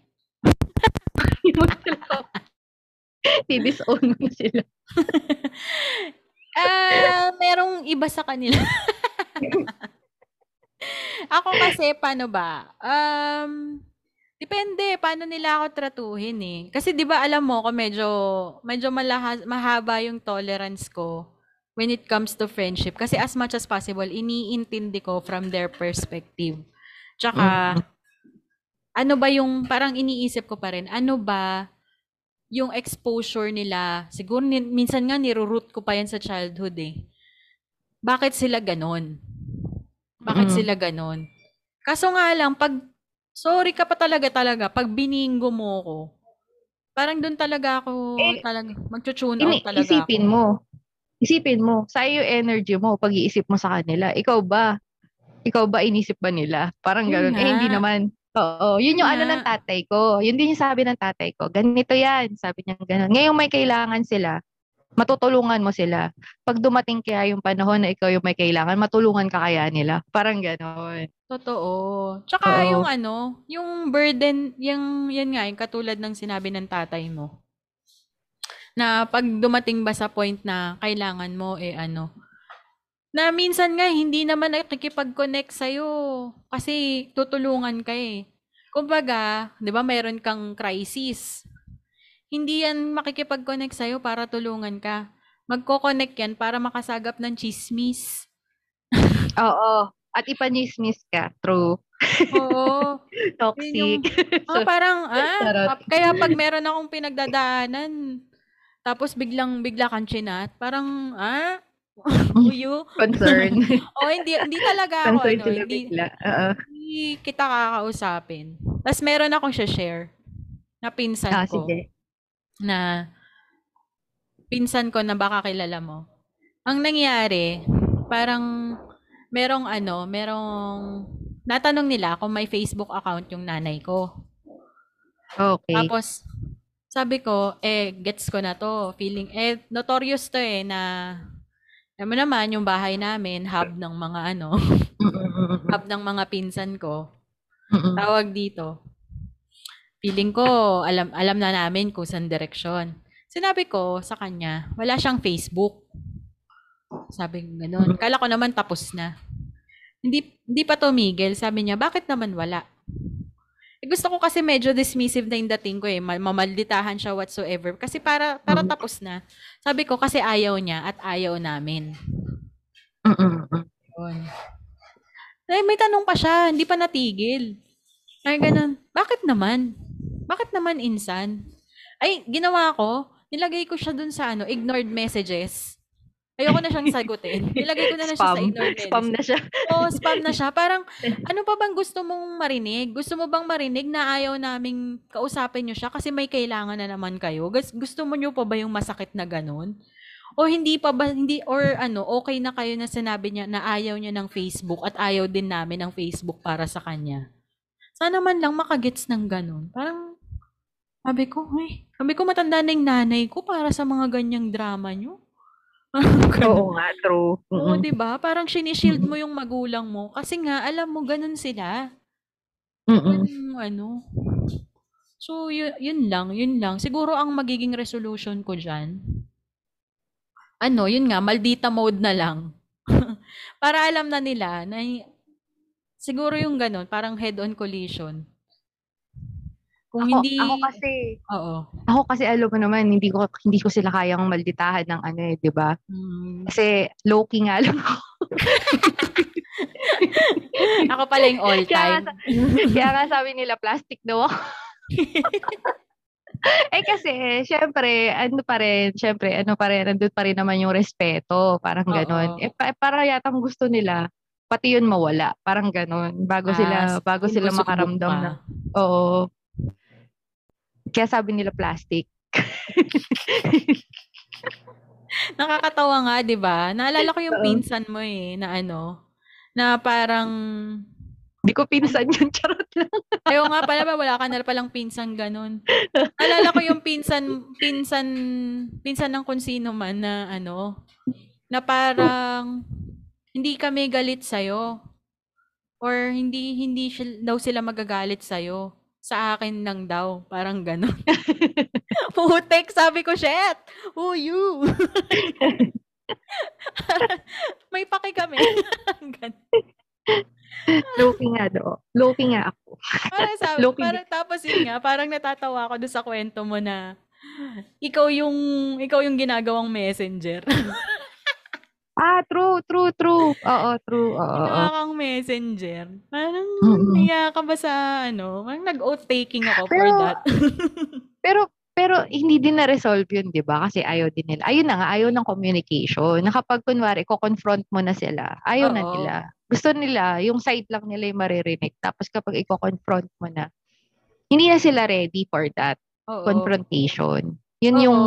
<laughs> I-disown <laughs> mo sila. <laughs> Ah, merong iba sa kanila. <laughs> ako kasi, paano ba? Um, depende, paano nila ako tratuhin eh. Kasi di ba alam mo ko medyo, medyo malahas, mahaba yung tolerance ko when it comes to friendship. Kasi as much as possible, iniintindi ko from their perspective. Tsaka, mm. ano ba yung, parang iniisip ko pa rin, ano ba yung exposure nila, siguro minsan nga niroroot ko pa yan sa childhood eh. Bakit sila ganon? Bakit mm. sila ganon? Kaso nga lang, pag, sorry ka pa talaga talaga, pag bininggo mo ko, Parang doon talaga ako, Eh, talaga, magcho-tune Ini, out talaga isipin ako. mo. Isipin mo, sayang yung energy mo pag-iisip mo sa kanila. Ikaw ba? Ikaw ba inisip ba nila? Parang ganun. Eh, hindi naman. Oo, yun yung Yun ano ng tatay ko. Yun din yung sabi ng tatay ko. Ganito yan. Sabi niya ganun. Ngayong may kailangan sila, matutulungan mo sila. Pag dumating kaya yung panahon na ikaw yung may kailangan, matulungan ka kaya nila. Parang ganun. Totoo. Tsaka Oo. yung ano, yung burden, yung, yan nga, yung katulad ng sinabi ng tatay mo. Na pag dumating ba sa point na kailangan mo, eh ano, na minsan nga hindi naman nakikipag-connect sa'yo kasi tutulungan ka eh. Kumbaga, 'di ba, mayroon kang crisis. Hindi yan makikipag-connect sa'yo para tulungan ka. Magko-connect yan para makasagap ng chismis. <laughs> Oo. At ipanismis ka. True. Oo. <laughs> Toxic. Yun Oh, parang, ah, ap- kaya pag meron akong pinagdadaanan, tapos biglang bigla kang chinat, parang, ah, <laughs> uyo. Concern. <laughs> O, hindi, hindi talaga ako, Concern ano, sila hindi, bigla. Oo. hindi kita kakausapin. Tapos meron akong share na pinsan Ah, ko, sige. na pinsan ko na baka kilala mo. Ang nangyari, parang merong ano, merong natanong nila kung may Facebook account yung nanay ko. Okay. Tapos, sabi ko, eh, gets ko na to. Feeling, eh, notorious to eh, na, alam mo naman, yung bahay namin, hub ng mga ano, hub ng mga pinsan ko. Tawag dito. Feeling ko, alam, alam na namin kung saan direksyon. Sinabi ko sa kanya, wala siyang Facebook. Sabi ko ganun. Kala ko naman tapos na. Hindi, hindi pa tumigil. Sabi niya, bakit naman wala? Eh, gusto ko kasi medyo dismissive na yung dating ko eh. Ma- Mamalditahan siya whatsoever. Kasi para, para Mhm. tapos na. Sabi ko kasi ayaw niya at ayaw namin. Mm-mm-mm. Yun. Eh, may tanong pa siya, hindi pa natigil. Ay, ganun. Bakit naman? Bakit naman insan? Ay, ginawa ko, nilagay ko siya dun sa ano, ignored messages. Ayoko na siyang sagutin. <laughs> Nilagay ko na lang siya sa ignored messages. Spam na siya. Oo, spam na siya. Parang, <laughs> ano pa bang gusto mong marinig? Gusto mo bang marinig na ayaw naming kausapin nyo siya kasi may kailangan na naman kayo? Gus- Gusto mo nyo pa ba yung masakit na ganun? O hindi pa ba, hindi, or ano, okay na kayo na sinabi niya na ayaw niya ng Facebook at ayaw din namin ng Facebook para sa kanya? Sana man lang makagets ng ganun. Parang, sabi ko, ay, sabi ko matanda na yung nanay ko para sa mga ganyang drama nyo. <laughs> Oo nga, true. Oo, Mm-mm. 'di ba? Parang shinishield mo yung magulang mo kasi nga alam mo ganun sila. Yung ano. So, yun, yun lang, yun lang. Siguro ang magiging resolution ko diyan. Ano, yun nga, maldita mode na lang. <laughs> Para alam na nila na siguro yung ganun, parang head-on collision. Kung Ako, hindi, ako kasi, oo. ako kasi alam mo naman, hindi ko hindi ko sila kayang malditahan ng ano eh, 'di ba? Mm, Kasi low-key nga lang ako. <laughs> ako pala yung all Kaya time. nga, kaya nga sabi nila plastic daw ako. <laughs> eh kasi, syempre, ano pa rin, syempre, ano pa rin, nandun pa rin naman yung respeto, parang Oo. ganon. Eh, pa, eh, parang yatang gusto nila, pati yun mawala, parang ganon. Bago sila, Ah, bago sila makaramdam pa. na, oo. Kaya sabi nila plastic. <laughs> Nakakatawa nga, 'di ba? Naalala ko yung pinsan mo eh, na ano, na parang Hindi ko pinsan yun, <laughs> charot lang. Ayaw nga pala ba, wala ka na palang pinsan ganun. Naalala ko yung pinsan, pinsan, pinsan ng kung sino man na ano, na parang hindi kami galit sa'yo. Or hindi, hindi sil- daw sila magagalit sa'yo. Sa akin lang daw. Parang ganon. <laughs> Putek, sabi ko, shit! Who you? <laughs> May paki kami. <laughs> Low-key nga do. Low-key nga ako. Parang sabi, Low-key parang, tapos yun nga, parang natatawa ako doon sa kwento mo na ikaw yung ikaw yung ginagawang messenger. Ah, true, true, true. Oo, true. Oo. Ginawa kang messenger. Parang niya ka ba sa ano? Parang nag-oath taking ako for Pero- that. <laughs> Pero pero hindi din na-resolve yun, 'di ba? Kasi ayaw din nila. Ayun na nga, ayaw ng communication. Na kapag kunwari ko-confront mo na sila, ayaw na Oo. nila. Gusto nila yung side lang nila yung maririnig. Tapos kapag i-confront mo na, hindi na sila ready for that. Oo. confrontation. Yun Oo. yung,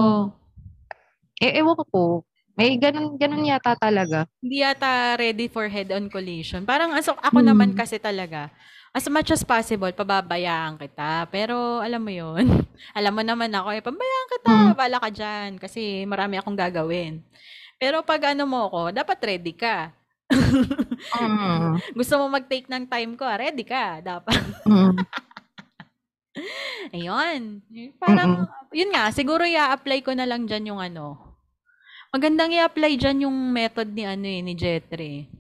eh, ewan ko, may ganun, ganun yata talaga. Hindi yata ready for head-on collision. Parang aso, ako Hmm. naman kasi talaga, as much as possible, pababayaan kita. Pero alam mo yun, <laughs> alam mo naman ako, eh, pabayaan kita, Mm. bala ka dyan. Kasi marami akong gagawin. Pero pag ano mo ako, dapat ready ka. <laughs> Mm. Gusto mo mag-take ng time ko, ah, ready ka. Dapat. Mm. <laughs> Ayun. Parang, yun nga, siguro i-apply ko na lang dyan yung ano. Magandang i-apply dyan yung method ni ano eh, ni Jetre.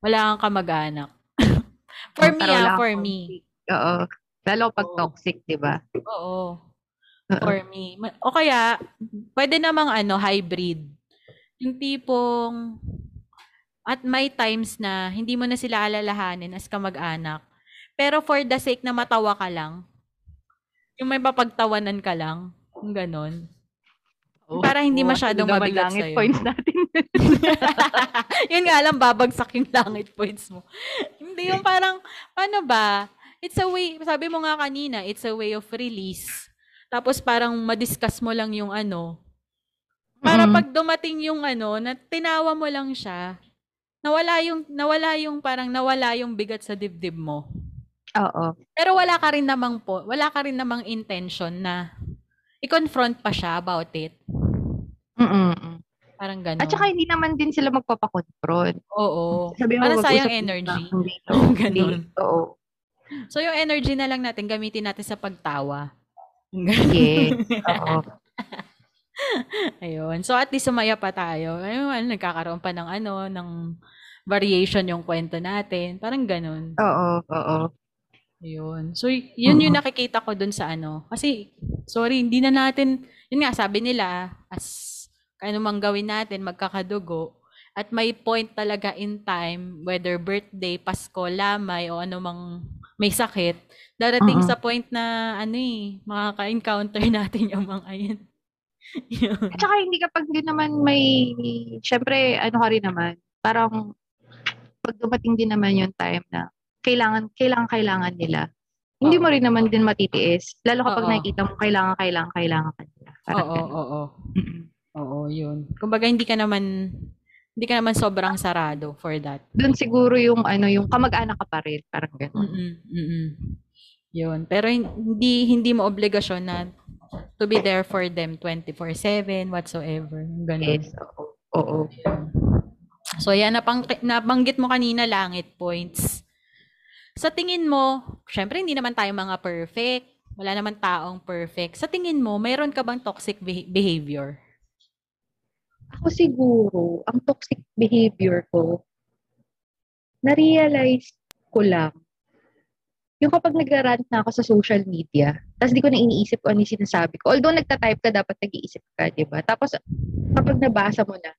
Wala kang kamag-anak. <laughs> for me Para wala ah, for me. Oo. Lalo pag Oo. toxic, di ba? Oo. For me. O kaya, pwede namang ano, hybrid. Yung tipong, at may times na hindi mo na sila alalahanin as kamag-anak. Pero for the sake na matawa ka lang, yung may mapagtawanan ka lang, yung ganon. Para hindi Oo, masyadong mabigat langit sa'yo. points natin. <laughs> yun nga lang, babagsak yung langit points mo. Hindi yung parang, paano ba? It's a way, sabi mo nga kanina, it's a way of release. Tapos parang madiscuss mo lang yung ano. Para Mm. pag dumating yung ano, na tinawa mo lang siya, nawala yung, nawala yung parang nawala yung bigat sa dibdib mo. Oo. Pero wala ka rin namang po, wala ka rin namang intention na i-confront pa siya about it. Mm-mm. Parang gano'n. At saka hindi naman din sila magpapakonfront. Oo. Sabi mo, Parang sayang energy. hindi. <laughs> Oo. So, yung energy na lang natin, gamitin natin sa pagtawa. <laughs> Yes. Oo. <laughs> Ayun. So, at least sumaya pa tayo. Ayun, ano, nagkakaroon pa ng ano, ng variation yung kwento natin. Parang ganun. Oo. Oo. Ayun. So, yun yung Oo. nakikita ko dun sa ano. Kasi, sorry, hindi na natin, yun nga, sabi nila, as ano mang gawin natin, magkakadugo. At may point talaga in time, whether birthday, Pasko, lamay, o ano mang may sakit, darating Oo. sa point na, ano eh, makaka-encounter <laughs> natin yung mga yun. <laughs> At saka hindi kapag din naman may, syempre, ano ka rin naman, parang pag dumating din naman yung time na kailangan, kailangan, kailangan nila. Hindi Oo. mo rin naman din matitiis. Lalo kapag Oo. nakikita mo kailangan, kailangan, kailangan ka nila. Parang Oo, oo, oo. Oo, yun. Kumbaga, hindi ka naman, hindi ka naman sobrang sarado for that. Doon siguro yung ano, yung kamag-anak ka pa rin. Parang gano'n. Mm-mm, mm-mm. Yun. Pero hin- hindi hindi mo obligasyon na to be there for them 24/7 whatsoever. Ganun. Yes, oo. Oo. So yan napang nabanggit mo kanina langit points. Sa tingin mo, syempre hindi naman tayo mga perfect. Wala naman taong perfect. Sa tingin mo, mayroon ka bang toxic beh- behavior? Ako siguro, ang toxic behavior ko, na-realize ko lang, yung kapag nag-rant na ako sa social media, tapos di ko na iniisip kung ano yung sinasabi ko. Although nagta-type ka, dapat nag-iisip ka, di ba? Tapos, kapag nabasa mo na,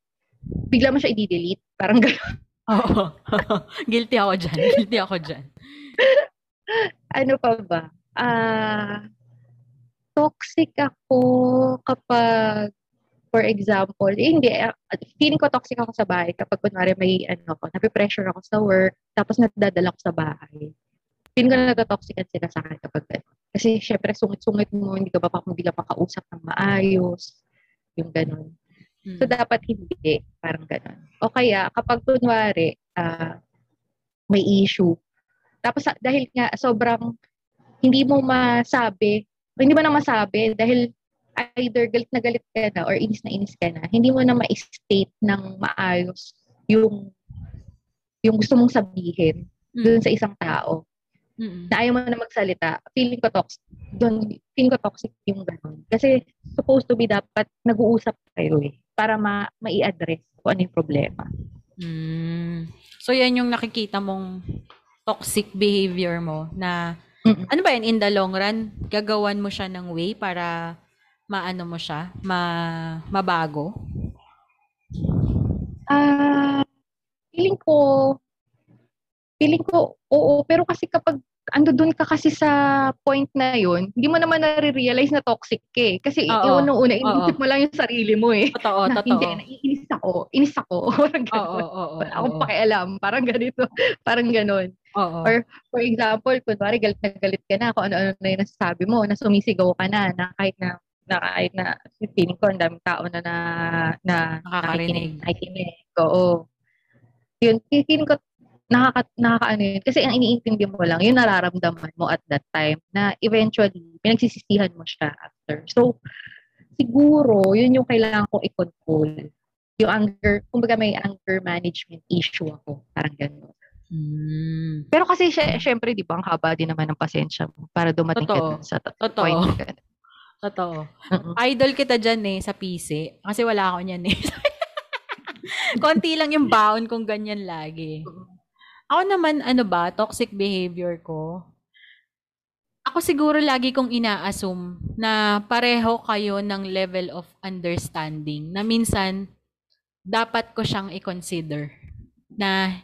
bigla mo siya i-delete. Parang <laughs> gano'n. Oo. <laughs> Guilty ako dyan. Guilty ako dyan. Ano pa ba? Ah, toxic ako kapag, for example, eh, hindi, feeling ko toxic ako sa bahay kapag kunwari may, ano ko, napipressure ako sa work, tapos nadadala ko sa bahay. Feeling ko na nagka-toxican sila sa akin kapag gano'n. Kasi syempre, sungit-sungit mo, hindi ka ba pa bigla makausap ng maayos, yung gano'n. Mm. So, dapat hindi. Parang ganun. O kaya, kapag kunwari, ah, may issue, tapos ah, dahil nga sobrang hindi mo masabi, hindi mo na masabi dahil either galit na galit ka na or inis na inis ka na, hindi mo na ma-state ng maayos yung yung gusto mong sabihin Mm. dun sa isang tao Mm-mm. na ayaw mo na magsalita, feeling ko toxic. Doon, feeling ko toxic yung ganun. Kasi supposed to be dapat nag-uusap kayo eh, para ma mai-address kung ano yung problema. Mm. So, yan yung nakikita mong toxic behavior mo na, Mm-mm. ano ba yan, in the long run, gagawan mo siya ng way para maano mo siya, ma, mabago? Ah, feeling ko, feeling ko, oo, pero kasi kapag ando doon ka kasi sa point na yun, hindi mo naman nare-realize na toxic ka eh. Kasi Oo. yung una-una, Oo. inisip mo lang yung sarili mo eh. Totoo, na, totoo. Hindi, naiinis ako. Inis ako. <laughs> Parang Oo, gano'n. oo, oo. Wala akong pakialam. Parang ganito. <laughs> Parang ganon. Oo. Or, for example, kunwari, galit na galit ka na, kung ano-ano na yung nasasabi mo, na sumisigaw ka na, na kahit na, na kahit na, feeling ko, ang daming tao na na, na Nakakarinig. nakikinig. Oo. Yun, feeling ko, nakaka, nakakaano yun. Kasi ang iniintindi mo lang, yung nararamdaman mo at that time, na eventually, pinagsisisihan mo siya after. So, siguro, yun yung kailangan kong i-control. Yung anger, kumbaga may anger management issue ako. Parang gano'n. Mm. Pero kasi, sy- syempre, di ba, ang haba din naman ng pasensya mo para dumating ka Totoo. dun sa to- Totoo. point. Totoo. Idol kita dyan eh, sa PC. Kasi wala ako niyan eh. <laughs> Konti lang yung baon kung ganyan lagi. Ako naman, ano ba, toxic behavior ko. Ako siguro lagi kong ina-assume na pareho kayo ng level of understanding na minsan dapat ko siyang i-consider na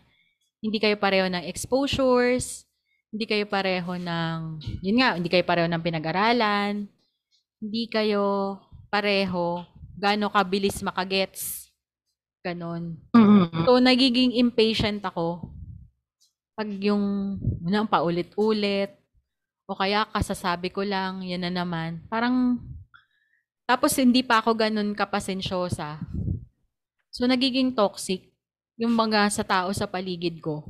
hindi kayo pareho ng exposures, hindi kayo pareho ng, yun nga, hindi kayo pareho ng pinag-aralan, hindi kayo pareho gaano kabilis makagets. Ganon. Mm-mm. So, nagiging impatient ako pag yung unang paulit-ulit o kaya kasasabi ko lang, yan na naman. Parang, tapos hindi pa ako ganun kapasensyosa. So, nagiging toxic yung mga sa tao sa paligid ko.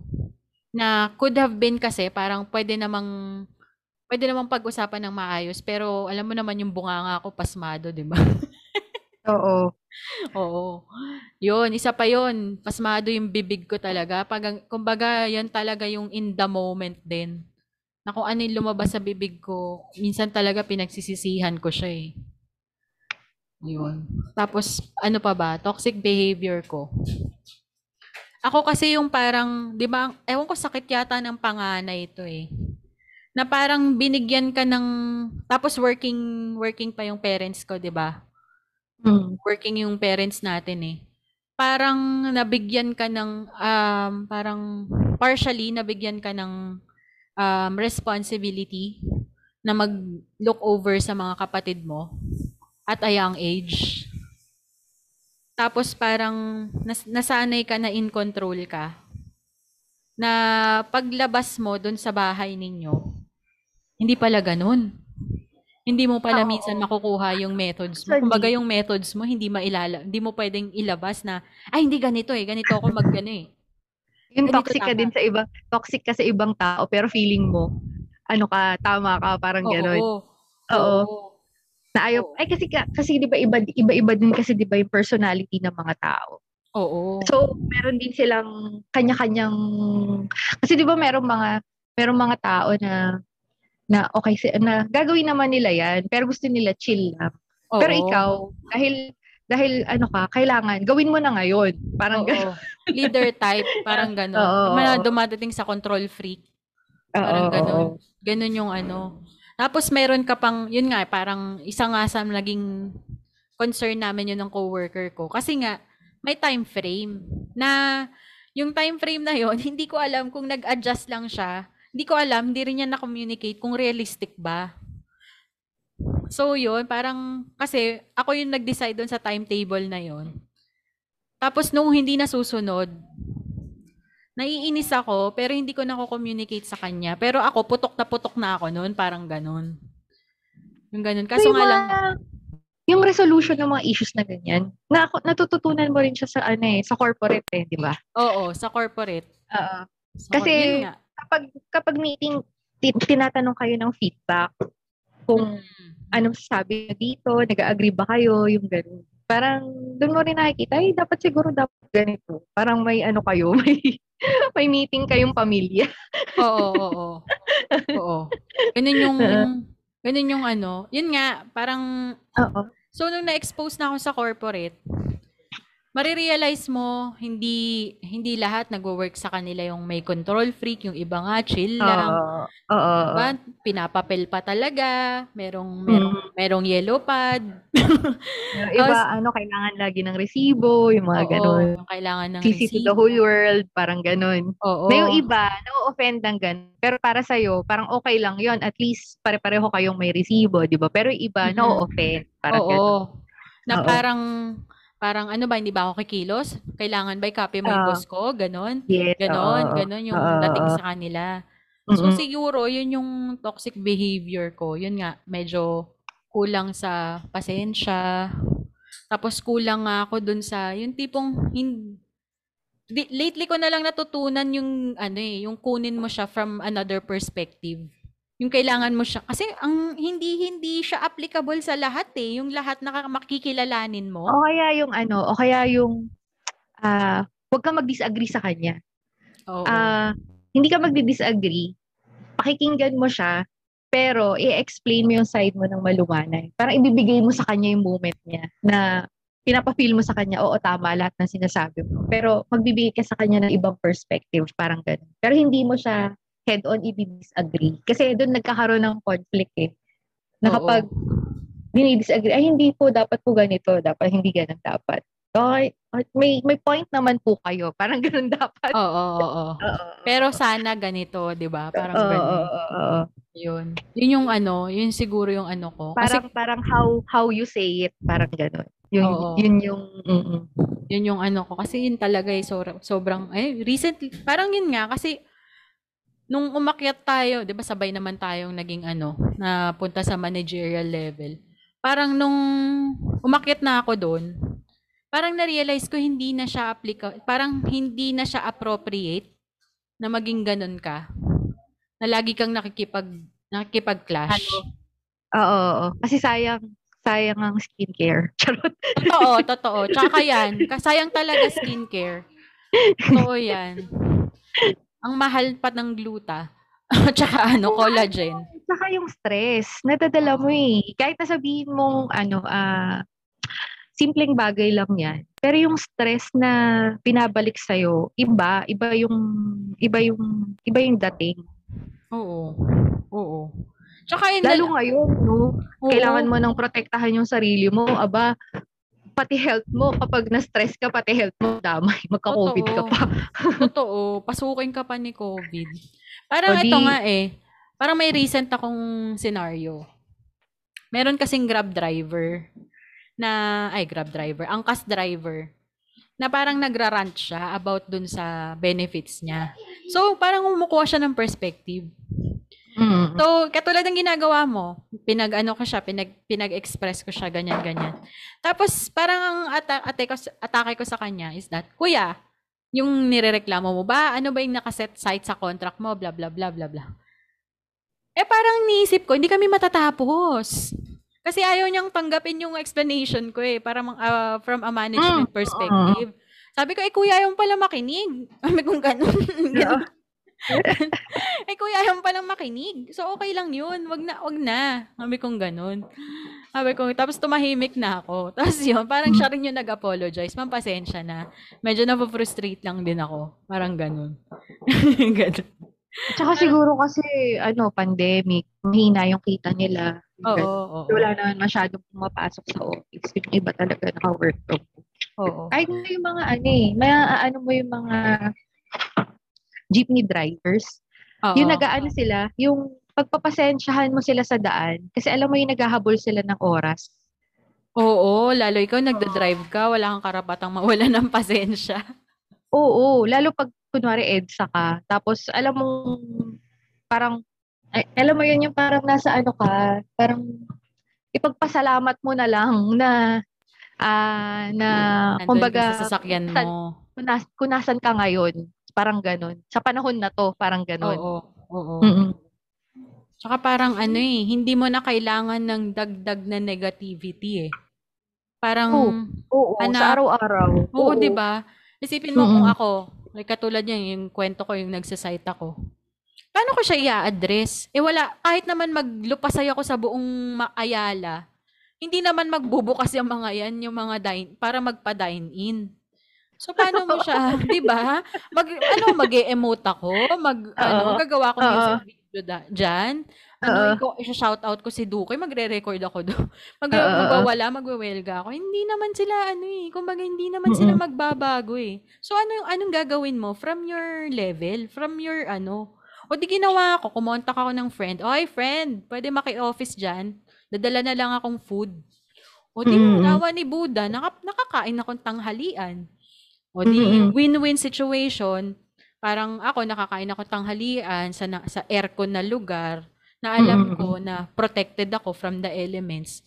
Na could have been kasi parang pwede namang pwede namang pag-usapan ng maayos pero alam mo naman yung bunganga ko pasmado, 'di ba? Oo. <laughs> Oo. Yun, isa pa yun. Pasmado yung bibig ko talaga. Pag, kumbaga, yan talaga yung in the moment din. Na kung ano yung lumabas sa bibig ko, minsan talaga pinagsisisihan ko siya eh. Yun. Tapos, ano pa ba? Toxic behavior ko. Ako kasi yung parang, di ba, ewan ko sakit yata ng panganay ito eh. Na parang binigyan ka ng, tapos working, working pa yung parents ko, di ba? Mm. working yung parents natin eh. Parang nabigyan ka ng, um, parang partially nabigyan ka ng um, responsibility na mag-look over sa mga kapatid mo at a young age. Tapos parang nas- nasanay ka na in control ka. Na paglabas mo dun sa bahay ninyo, hindi pala ganun. Hindi mo pala Oo. minsan makukuha yung methods mo. Kumbaga yung methods mo, hindi mailala, hindi mo pwedeng ilabas na, ay hindi ganito eh, ganito ako magano eh. Yung Ganito toxic ka tama. din sa iba, toxic ka sa ibang tao, pero feeling mo, ano ka, tama ka, parang Oo, gano'n. oo. Oo. Oo. Na ayaw, Oo. ay kasi, ka- kasi di ba iba, iba-iba din kasi di ba yung personality ng mga tao. Oo. So, meron din silang kanya-kanyang, kasi di ba merong mga, merong mga tao na, na okay, si- na gagawin naman nila yan, pero gusto nila chill lang. Oo. Pero ikaw, dahil, dahil ano ka, kailangan, gawin mo na ngayon. Parang Oo. Leader type, parang <laughs> gano'n. Oo, Mga dumadating sa control freak. Parang oo. Ganun yung ano. Tapos meron ka pang, yun nga, parang isa nga sa naging concern namin yun ng coworker ko. Kasi nga, may time frame na yung time frame na yon <laughs> hindi ko alam kung nag-adjust lang siya. Hindi ko alam, hindi rin niya na-communicate kung realistic ba. So yun, parang, kasi ako yung nag-decide doon sa timetable na yon Tapos nung hindi nasusunod, naiinis ako, pero hindi ko na-communicate sa kanya. Pero ako, putok na putok na ako noon, parang ganun. Yung ganun. Kaso nga lang, yung resolution ng mga issues na ganyan, na, natututunan mo rin siya sa ano eh, sa corporate eh, di ba? oo, sa corporate. Oo. So, Kasi- yun. Kapag kapag meeting ti- tinatanong kayo ng feedback kung Mm. anong sabi dito, nag-agree ba kayo, yung ganun. Parang doon mo rin nakikita, ay dapat siguro dapat ganito. Parang may ano kayo, <laughs> may may meeting kayong pamilya. Oo, oo, oo. Oo. Ganun yung, <laughs> ganun yung ano. Yun nga, parang, Oo. so nung na-expose na ako sa corporate, marirealize mo, hindi hindi lahat nagwo-work sa kanila yung may control freak, yung iba nga chill lang. Oo. Oo. Diba? Pinapapel pa talaga. Merong, merong, Mm. merong yellow pad. Yung iba, ano, kailangan lagi ng resibo, yung mga Oo, ganun. yung kailangan ng CC to the whole world, parang ganun. Oo. Na yung iba, na-offend ng ganun. Pero para sa'yo, parang okay lang yon At least, pare-pareho kayong may resibo, di ba? Pero yung iba, Mhm. na-offend. Parang Oo. ganun. Na Oo. parang, parang ano ba, hindi ba ako kikilos? Kailangan ba i-copy mo yung Oo. boss ko? Ganon. Yes, Ganon, oo. ganon yung Oo, dating sa kanila. So, Mm-mm. siguro, yun yung toxic behavior ko. Yun nga, medyo kulang sa pasensya. Tapos, kulang nga ako dun sa, yung tipong, hin- di- lately ko na lang natutunan yung, ano eh, yung kunin mo siya from another perspective. Yung kailangan mo siya, kasi ang hindi, hindi siya applicable sa lahat eh. Yung lahat na makikilalanin mo. O kaya yung ano, o kaya yung ah, huwag kang mag-disagree sa kanya. Oo. Ah, hindi ka magdi-disagree. Pakikinggan mo siya, pero i-explain mo yung side mo ng malumanay. Parang ibibigay mo sa kanya yung moment niya na pinapa-feel mo sa kanya, oo, tama lahat ng sinasabi mo. Pero magbibigay ka sa kanya ng ibang perspective, parang ganun. Pero hindi mo siya head-on i-disagree. Kasi doon nagkakaroon ng conflict eh. Na kapag dinidisagree, ay hindi po dapat po ganito, dapat hindi ganun dapat. Okay, may may point naman po kayo. <laughs> Parang ganun dapat. Oo, oo, oo. <laughs> Oo. Pero sana ganito, 'di ba? Parang Oo, ganun. oo, oo, oo. Yun. Yun yung ano, yun siguro yung ano ko. Kasi Parang parang how how you say it, parang ganun. Yun Oo. yun yung mm-mm. yun yung ano ko. Kasi yun talaga eh, so, sobrang, eh, recently, parang yun nga, kasi nung umakyat tayo, di ba sabay naman tayong naging ano, na punta sa managerial level. Parang nung umakyat na ako doon, parang na-realize ko hindi na siya applicable, parang hindi na siya appropriate na maging ganun ka. Na lagi kang nakikipag, nakikipag-clash. Ano? Oo, oo, oo. Kasi sayang sayang ang skincare. <laughs> Charot. Totoo, totoo. Tsaka yan, kasayang talaga skincare. Totoo yan. Ang mahal pa ng gluta. <laughs> Tsaka ano, collagen. Saka yung stress, nadadala mo eh. Kahit nasabihin mong ano, ah, simpleng bagay lang yan. Pero yung stress na pinabalik sa'yo, iba, iba yung, iba yung, iba yung dating. Oo. Oo. Tsaka yun, Lalo ngayon, no? oo, Kailangan mo nang protektahan yung sarili mo. Aba, pati health mo, kapag na-stress ka, pati health mo, damay, <laughs> magka-COVID ka Totoo. pa. <laughs> Totoo. Pasukin ka pa ni COVID. Parang O di- ito nga eh. Parang may recent akong scenario. Meron kasing grab driver na, ay grab driver, angkas driver na parang nagra-rant siya about dun sa benefits niya. So, parang umukuha siya ng perspective. Mm. So, katulad ng ginagawa mo, pinag-ano ko siya, pinag, pinag-express ko siya, ganyan, ganyan. Tapos, parang ang ata- ate ko, atake ko sa kanya is that, Kuya, yung nirereklamo mo ba, ano ba yung nakaset site sa contract mo, bla, bla, bla, bla, bla. Eh, parang niisip ko, hindi kami matatapos. Kasi ayaw niyang tanggapin yung explanation ko eh, para mang, ah, from a management Mm, perspective. Sabi ko, eh, kuya, ayaw mo pala makinig. <laughs> Sabi ko, ganun. <laughs> ganun. Eh, kuya, ayaw palang makinig. So, okay lang yun. Wag na, wag na. Sabi kong ganun. Sabi ko, tapos tumahimik na ako. <laughs> Tapos yun, parang siya rin yung nag-apologize. Ma'am, pasensya na. Medyo na-frustrate lang din ako. Parang ganun. <laughs> ganun. Tsaka siguro kasi, ano, pandemic, mahina yung kita nila. Oo, oo, oo. Wala naman masyadong pumapasok sa office. Yung iba talaga naka-work from home. Oo. Kahit na yung mga ano eh, may ano mo yung mga jeepney drivers. Oo. Yung nag-aano sila, yung pagpapasensyahan mo sila sa daan. Kasi alam mo yung naghahabol sila ng oras. Oo, lalo ikaw nagda-drive ka, wala kang karapatang mawala <laughs> ng pasensya. Oo, lalo pag kunwari EDSA ka. Tapos alam mo parang ay, alam mo yun yung parang nasa ano ka, parang ipagpasalamat mo na lang na ah na Nandun kumbaga sa sasakyan mo. kung, nas, kung nasan ka ngayon, parang ganun. Sa panahon na to, parang ganun. Oo, oo. Mm-mm. Tsaka parang ano eh, hindi mo na kailangan ng dagdag na negativity eh. Parang, Oo. Oo, Anak. sa araw-araw. oo, di ba? Isipin mo kung Mm-mm. ako, like katulad yan, yung kwento ko, yung nagsasite ako. Paano ko siya i-address? Eh wala, kahit naman maglupasay ako sa buong Ayala, hindi naman magbubukas yung mga yan, yung mga dine, para magpa-dine in. So, paano mo siya, <laughs> di ba? Mag, ano, mag-e-emote ako, mag, ano, Oo. gagawa ko Oo. music video da, dyan. Ano, ko, shout out ko si Dukoy, magre-record ako doon. <laughs> Mag, Oo, oo. magwawala, magwewelga ako. Hindi naman sila, ano eh, kumbaga hindi naman sila Mm-mm. magbabago eh. So, ano yung, anong gagawin mo? From your level, from your, ano, o di ginawa ko, kumontak ako ng friend. Oy, friend, pwede maki-office dyan. Dadala na lang akong food. O di Mm. nawa ni Buddha, naka, nakakain akong tanghalian. O di Mm. win-win situation. Parang ako nakakain ako tanghalian sa na, sa aircon na lugar na alam Mm. ko na protected ako from the elements.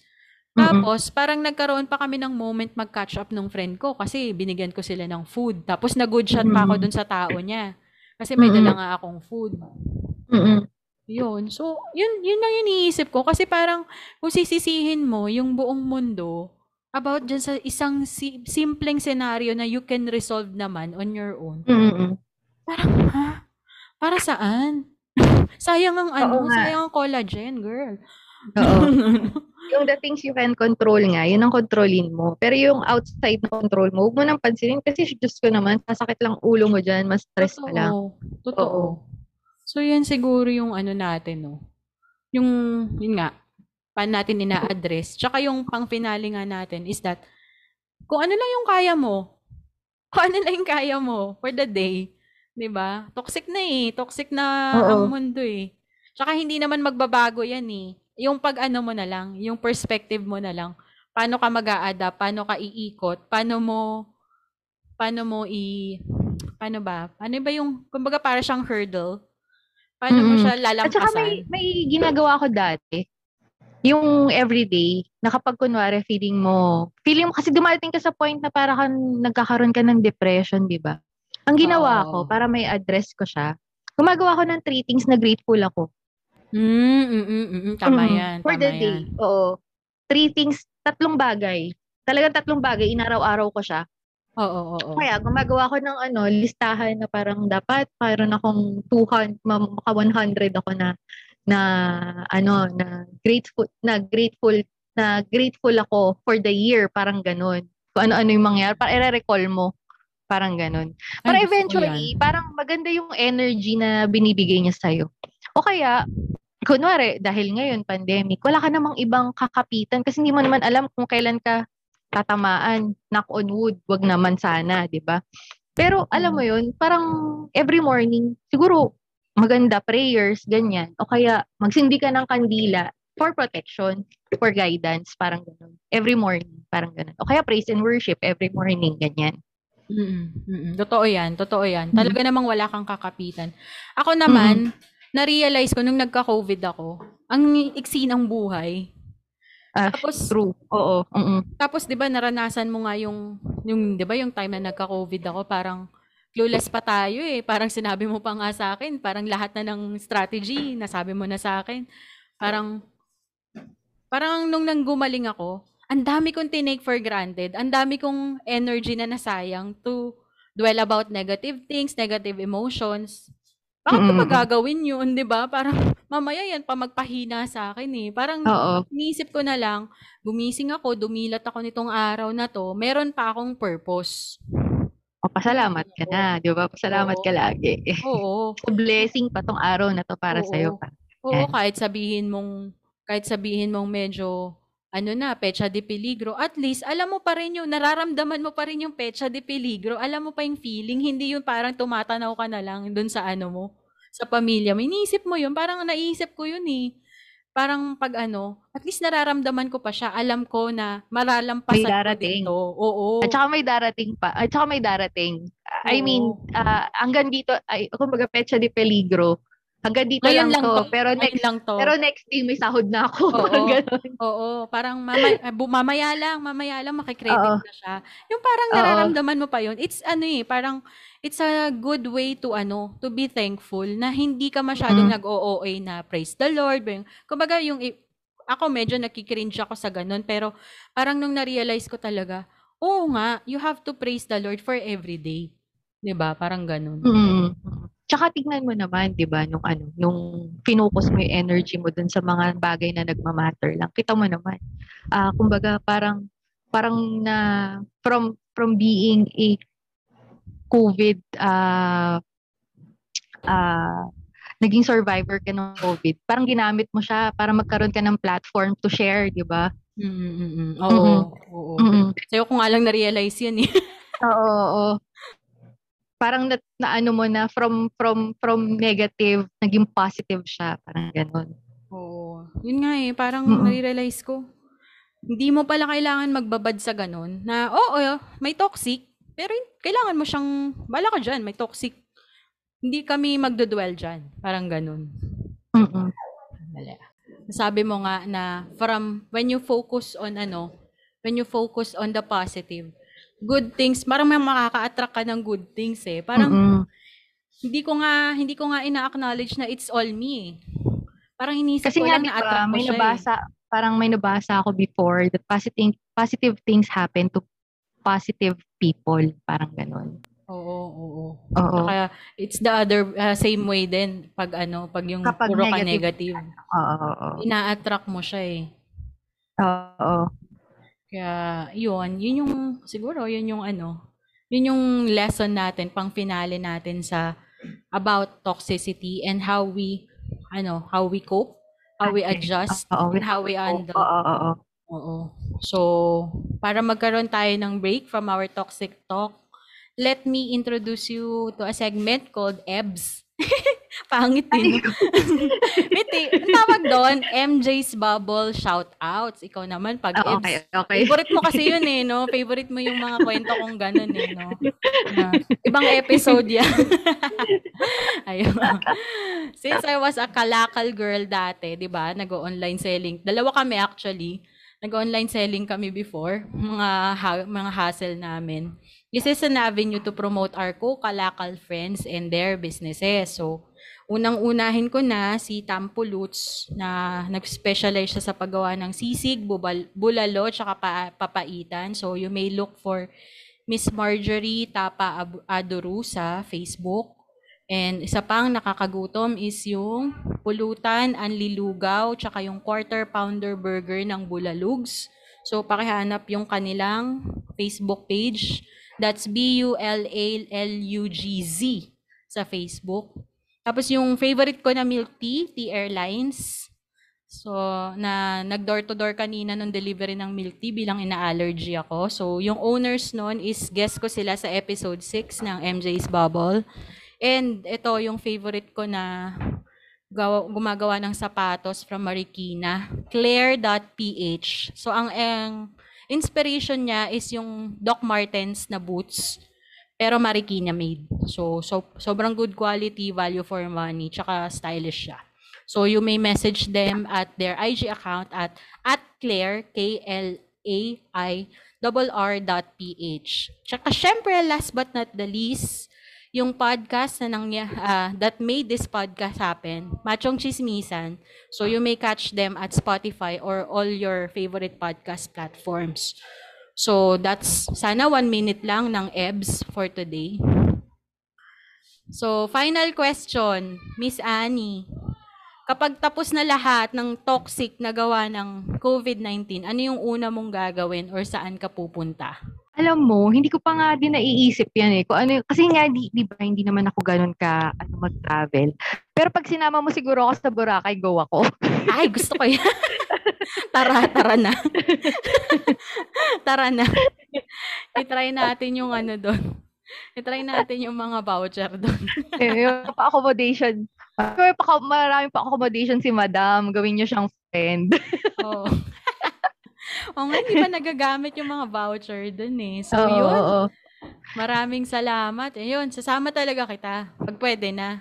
Tapos parang nagkaroon pa kami ng moment mag-catch up ng friend ko kasi binigyan ko sila ng food. Tapos nag-good shot pa ako dun sa tao niya. Kasi may dala Mm. nga akong food. Mm. Yun. So, yun, yun lang iniisip ko. Kasi parang, kung sisisihin mo yung buong mundo about dyan sa isang si- simpleng scenario na you can resolve naman on your own. Mm. Parang, ha? Para saan? <laughs> sayang ang ano, Oo nga. sayang ang collagen, girl. Oo. <laughs> yung the things you can control nga, yun ang kontrolin mo. Pero yung outside na control mo, huwag mo nang pansinin kasi Diyos ko naman, sasakit lang ulo mo dyan, mas stress ka lang. Totoo. Totoo. Oo. So, yan siguro yung ano natin, no? Yung, yun nga, paano natin ina-address. Tsaka yung pang-finale nga natin is that, kung ano lang yung kaya mo, <laughs> kung ano lang yung kaya mo for the day, di ba? Toxic na eh. Toxic na Oo. ang mundo eh. Tsaka hindi naman magbabago yan eh. Yung pag ano mo na lang, yung perspective mo na lang, paano ka mag adapt paano ka iikot, paano mo, paano mo i, paano ba? Paano ba yung, kumbaga para siyang hurdle, paano mo Mm. siya At saka may, lalampasan? may ginagawa ko dati. Yung everyday, na kapag kunwari feeling mo, feeling mo kasi dumating ka sa point na para kang nagkakaroon ka ng depression, di ba? Ang ginawa Oo. ko, para may address ko siya, gumagawa ko ng three things na grateful ako. Mm, mm, mm, mm, mm, tama Mm, yan, For tama the day. yan. Oo. Three things, tatlong bagay. Talagang tatlong bagay, inaraw-araw ko siya. Oo, oo, oo. Kaya gumagawa ko ng ano, listahan na parang dapat mayroon akong 200, ma- maka 100 ako na na ano na grateful na grateful na grateful ako for the year parang ganun. Kung ano-ano yung mangyari, para i-recall mo. Parang ganun. Para Ay, eventually, yan. parang maganda yung energy na binibigay niya sa'yo. O kaya, kunwari, dahil ngayon, pandemic, wala ka namang ibang kakapitan kasi hindi mo naman alam kung kailan ka tatamaan, knock on wood, wag naman sana, di ba? Pero alam mo yun, parang every morning, siguro maganda prayers, ganyan. O kaya magsindi ka ng kandila for protection, for guidance, parang ganun. Every morning, parang ganun. O kaya praise and worship every morning, ganyan. Mm, mm, totoo yan, totoo yan. Mhm. Talaga namang wala kang kakapitan. Ako naman, na-realize ko nung nagka-COVID ako, ang iksi ng buhay. Ah, Tapos, true. Oo. mm Tapos 'di ba naranasan mo nga yung yung 'di ba yung time na nagka-COVID ako, parang clueless pa tayo eh. Parang sinabi mo pa nga sa akin, parang lahat na ng strategy nasabi mo na sa akin. Parang parang nung nang gumaling ako, ang dami kong tinake for granted. Ang dami kong energy na nasayang to dwell about negative things, negative emotions. Bakit ko Mm-mm. pa gagawin yun, di ba? Parang mamaya yan pa magpahina sa akin eh. Parang Oo. iniisip ko na lang, gumising ako, dumilat ako nitong araw na to, meron pa akong purpose. O, pasalamat ka na, di ba? Pasalamat Oo. ka lagi. Oo. <laughs> Blessing pa tong araw na to para Oo. sa'yo pa. Oo, Yan. kahit sabihin mong, kahit sabihin mong medyo, ano na, pecha de peligro, at least, alam mo pa rin yung, nararamdaman mo pa rin yung pecha de peligro, alam mo pa yung feeling, hindi yung parang tumatanaw ka na lang dun sa ano mo, sa pamilya mo. Iniisip mo yun, parang naisip ko yun eh. Parang pag ano, at least nararamdaman ko pa siya, alam ko na maralampasan May ko darating. dito. Oo. At saka may darating pa. At saka may darating. I mean, Oo. ah, hanggang dito, ay, kumbaga pecha de peligro. Hanggang dito Ngayon lang, lang to. to. Pero Ngayon next, lang to. pero next day may sahod na ako. <laughs> Oo. Oo, parang mama, ah, bu- mamaya lang, mamaya lang makikredit Oo. na siya. Yung parang Oo. nararamdaman mo pa yun. It's ano eh, parang it's a good way to ano, to be thankful na hindi ka masyadong Mm. nag-OOA na praise the Lord. Kumbaga yung ako medyo nakikringe ako sa ganun, pero parang nung na-realize ko talaga, oo nga, you have to praise the Lord for every day. 'Di ba? Parang ganun. Mm. Tsaka tignan mo naman, 'di ba, nung ano, nung finocus mo yung energy mo dun sa mga bagay na nagmamatter lang. Kita mo naman. Ah, kumbaga parang parang na from from being a COVID ah ah naging survivor ka ng COVID. Parang ginamit mo siya para magkaroon ka ng platform to share, 'di ba? Mm, mm, mm, mm. Oo, Mm-mm. oo. Mm-mm. Sa'yo ko nga lang na-realize yan eh. Oo, oo. Parang na, na ano mo na from from from negative naging positive siya, parang ganun. Oo. Yun nga eh, parang Mm-mm. nare-realize ko. hindi mo pala kailangan magbabad sa ganun na, oo, may toxic, pero kailangan mo siyang, bala ka dyan, may toxic. Hindi kami magdudwell dyan. Parang ganun. Mm-mm. Sabi mo nga na from when you focus on ano, when you focus on the positive, good things, parang may makaka-attract ka ng good things eh. Parang Mm-mm. hindi ko nga hindi ko nga ina-acknowledge na it's all me. eh. Parang inisip Kasi ko nga, lang na attract ko may siya. eh. nabasa, parang may nabasa ako before that positive, positive things happen to positive people. Parang ganun. Oo, oo. Oo. Kaya it's the other uh, same way din pag ano, pag yung Kapag puro ka negative. negative. Oo, oo, Ina-attract mo siya eh. oo. Kaya yun, yun yung siguro yun yung ano, yun yung lesson natin pang finale natin sa about toxicity and how we ano, how we cope, how we adjust, Oo, and how we Oo, handle. oo, oo. Oo. So, para magkaroon tayo ng break from our toxic talk, let me introduce you to a segment called EBS. <laughs> Pangit din. Miti, <laughs> ang tawag doon, MJ's Bubble Shoutouts. Ikaw naman, pag EBS. okay, okay. Favorite mo kasi yun eh, no? Favorite mo yung mga kwento kong ganun eh, no? Na, ibang episode yan. <laughs> Ayun. Since I was a kalakal girl dati, di ba? Nag-online selling. Dalawa kami actually. Nag-online selling kami before. Mga, ha- mga hassle namin. This is an avenue to promote our co-kalakal friends and their businesses. So, unang-unahin ko na si Tampo Lutz na nag-specialize siya sa paggawa ng sisig, bubal, bulalo, tsaka pa, papaitan. So, you may look for Miss Marjorie Tapa Aduru sa Facebook. And isa pang nakakagutom is yung pulutan, anlilugaw, tsaka yung quarter pounder burger ng Bulalugs. So, pakihanap yung kanilang Facebook page. That's B-U-L-A-L-U-G-Z sa Facebook. Tapos yung favorite ko na milk tea, Tea Airlines. So, na nag-door to door kanina nung delivery ng milk tea bilang ina-allergy ako. So, yung owners nun is guest ko sila sa episode 6 ng MJ's Bubble. And ito yung favorite ko na gawa, gumagawa ng sapatos from Marikina, claire.ph. So, ang, ang inspiration niya is yung Doc Martens na boots pero Marikina made. So, so sobrang good quality, value for money, tsaka stylish siya. So, you may message them at their IG account at at Claire, K-L-A-I, R PH. Tsaka syempre, last but not the least, yung podcast na nangya, ah, that made this podcast happen, Machong Chismisan. So, you may catch them at Spotify or all your favorite podcast platforms. So, that's sana one minute lang ng EBS for today. So, final question, Miss Annie. Kapag tapos na lahat ng toxic na gawa ng COVID-19, ano yung una mong gagawin or saan ka pupunta? Alam mo, hindi ko pa nga din naiisip yan eh. Kung ano, kasi nga, di, di ba, hindi naman ako ganun ka ano, mag-travel. Pero pag sinama mo siguro ako sa Boracay, go ako. <laughs> Ay, gusto ko yan. tara, tara na. <laughs> tara na. I-try natin yung ano doon. I-try natin yung mga voucher doon. Eh, yung pa-accommodation. May pa marami pa accommodation si madam. Gawin niyo siyang friend. <laughs> Oo. Oo nga, hindi pa nagagamit yung mga voucher doon eh. So, Oo, yun. oo. Maraming salamat. Ayun, sasama talaga kita. Pag pwede na.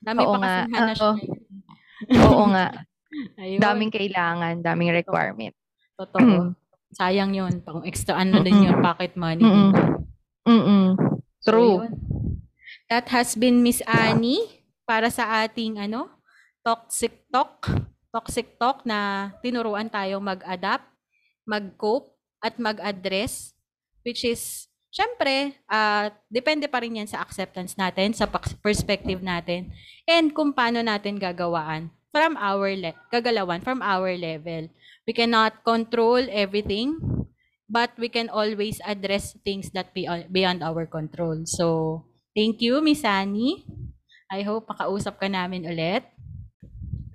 Dami Oo pa nga, hanas oo. nga. <laughs> Ayun, Daming kailangan, daming requirement. totoo. Sayang yun. Pang extra ano din Mm-mm. yun, pocket money. Mm-mm. So, True. yun. That has been Miss Annie para sa ating ano, toxic talk. Toxic talk na tinuruan tayong mag-adapt, mag-cope, at mag-address. Which is, syempre, ah, depende pa rin yan sa acceptance natin, sa perspective natin, and kung paano natin gagawaan from our le- gagalawan from our level. We cannot control everything, but we can always address things that beyond, beyond our control. So, thank you, Miss Annie. I hope makausap ka namin ulit.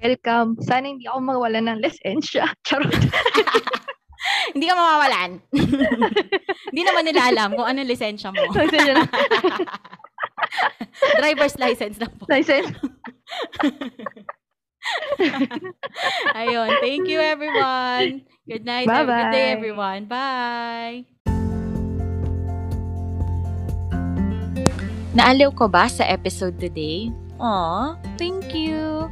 Welcome. Sana hindi ako mawala ng lisensya. <laughs> Charot. <laughs> <laughs> Hindi ka mawawalan. <laughs> Hindi naman nila alam kung anong lisensya mo. <laughs> Lisensya na. Driver's license na po. License. Ayun. Thank you, everyone. Good night. Have a Good day, Bye-bye. everyone. Bye. Naaliw ko ba sa episode today? Aw, thank you.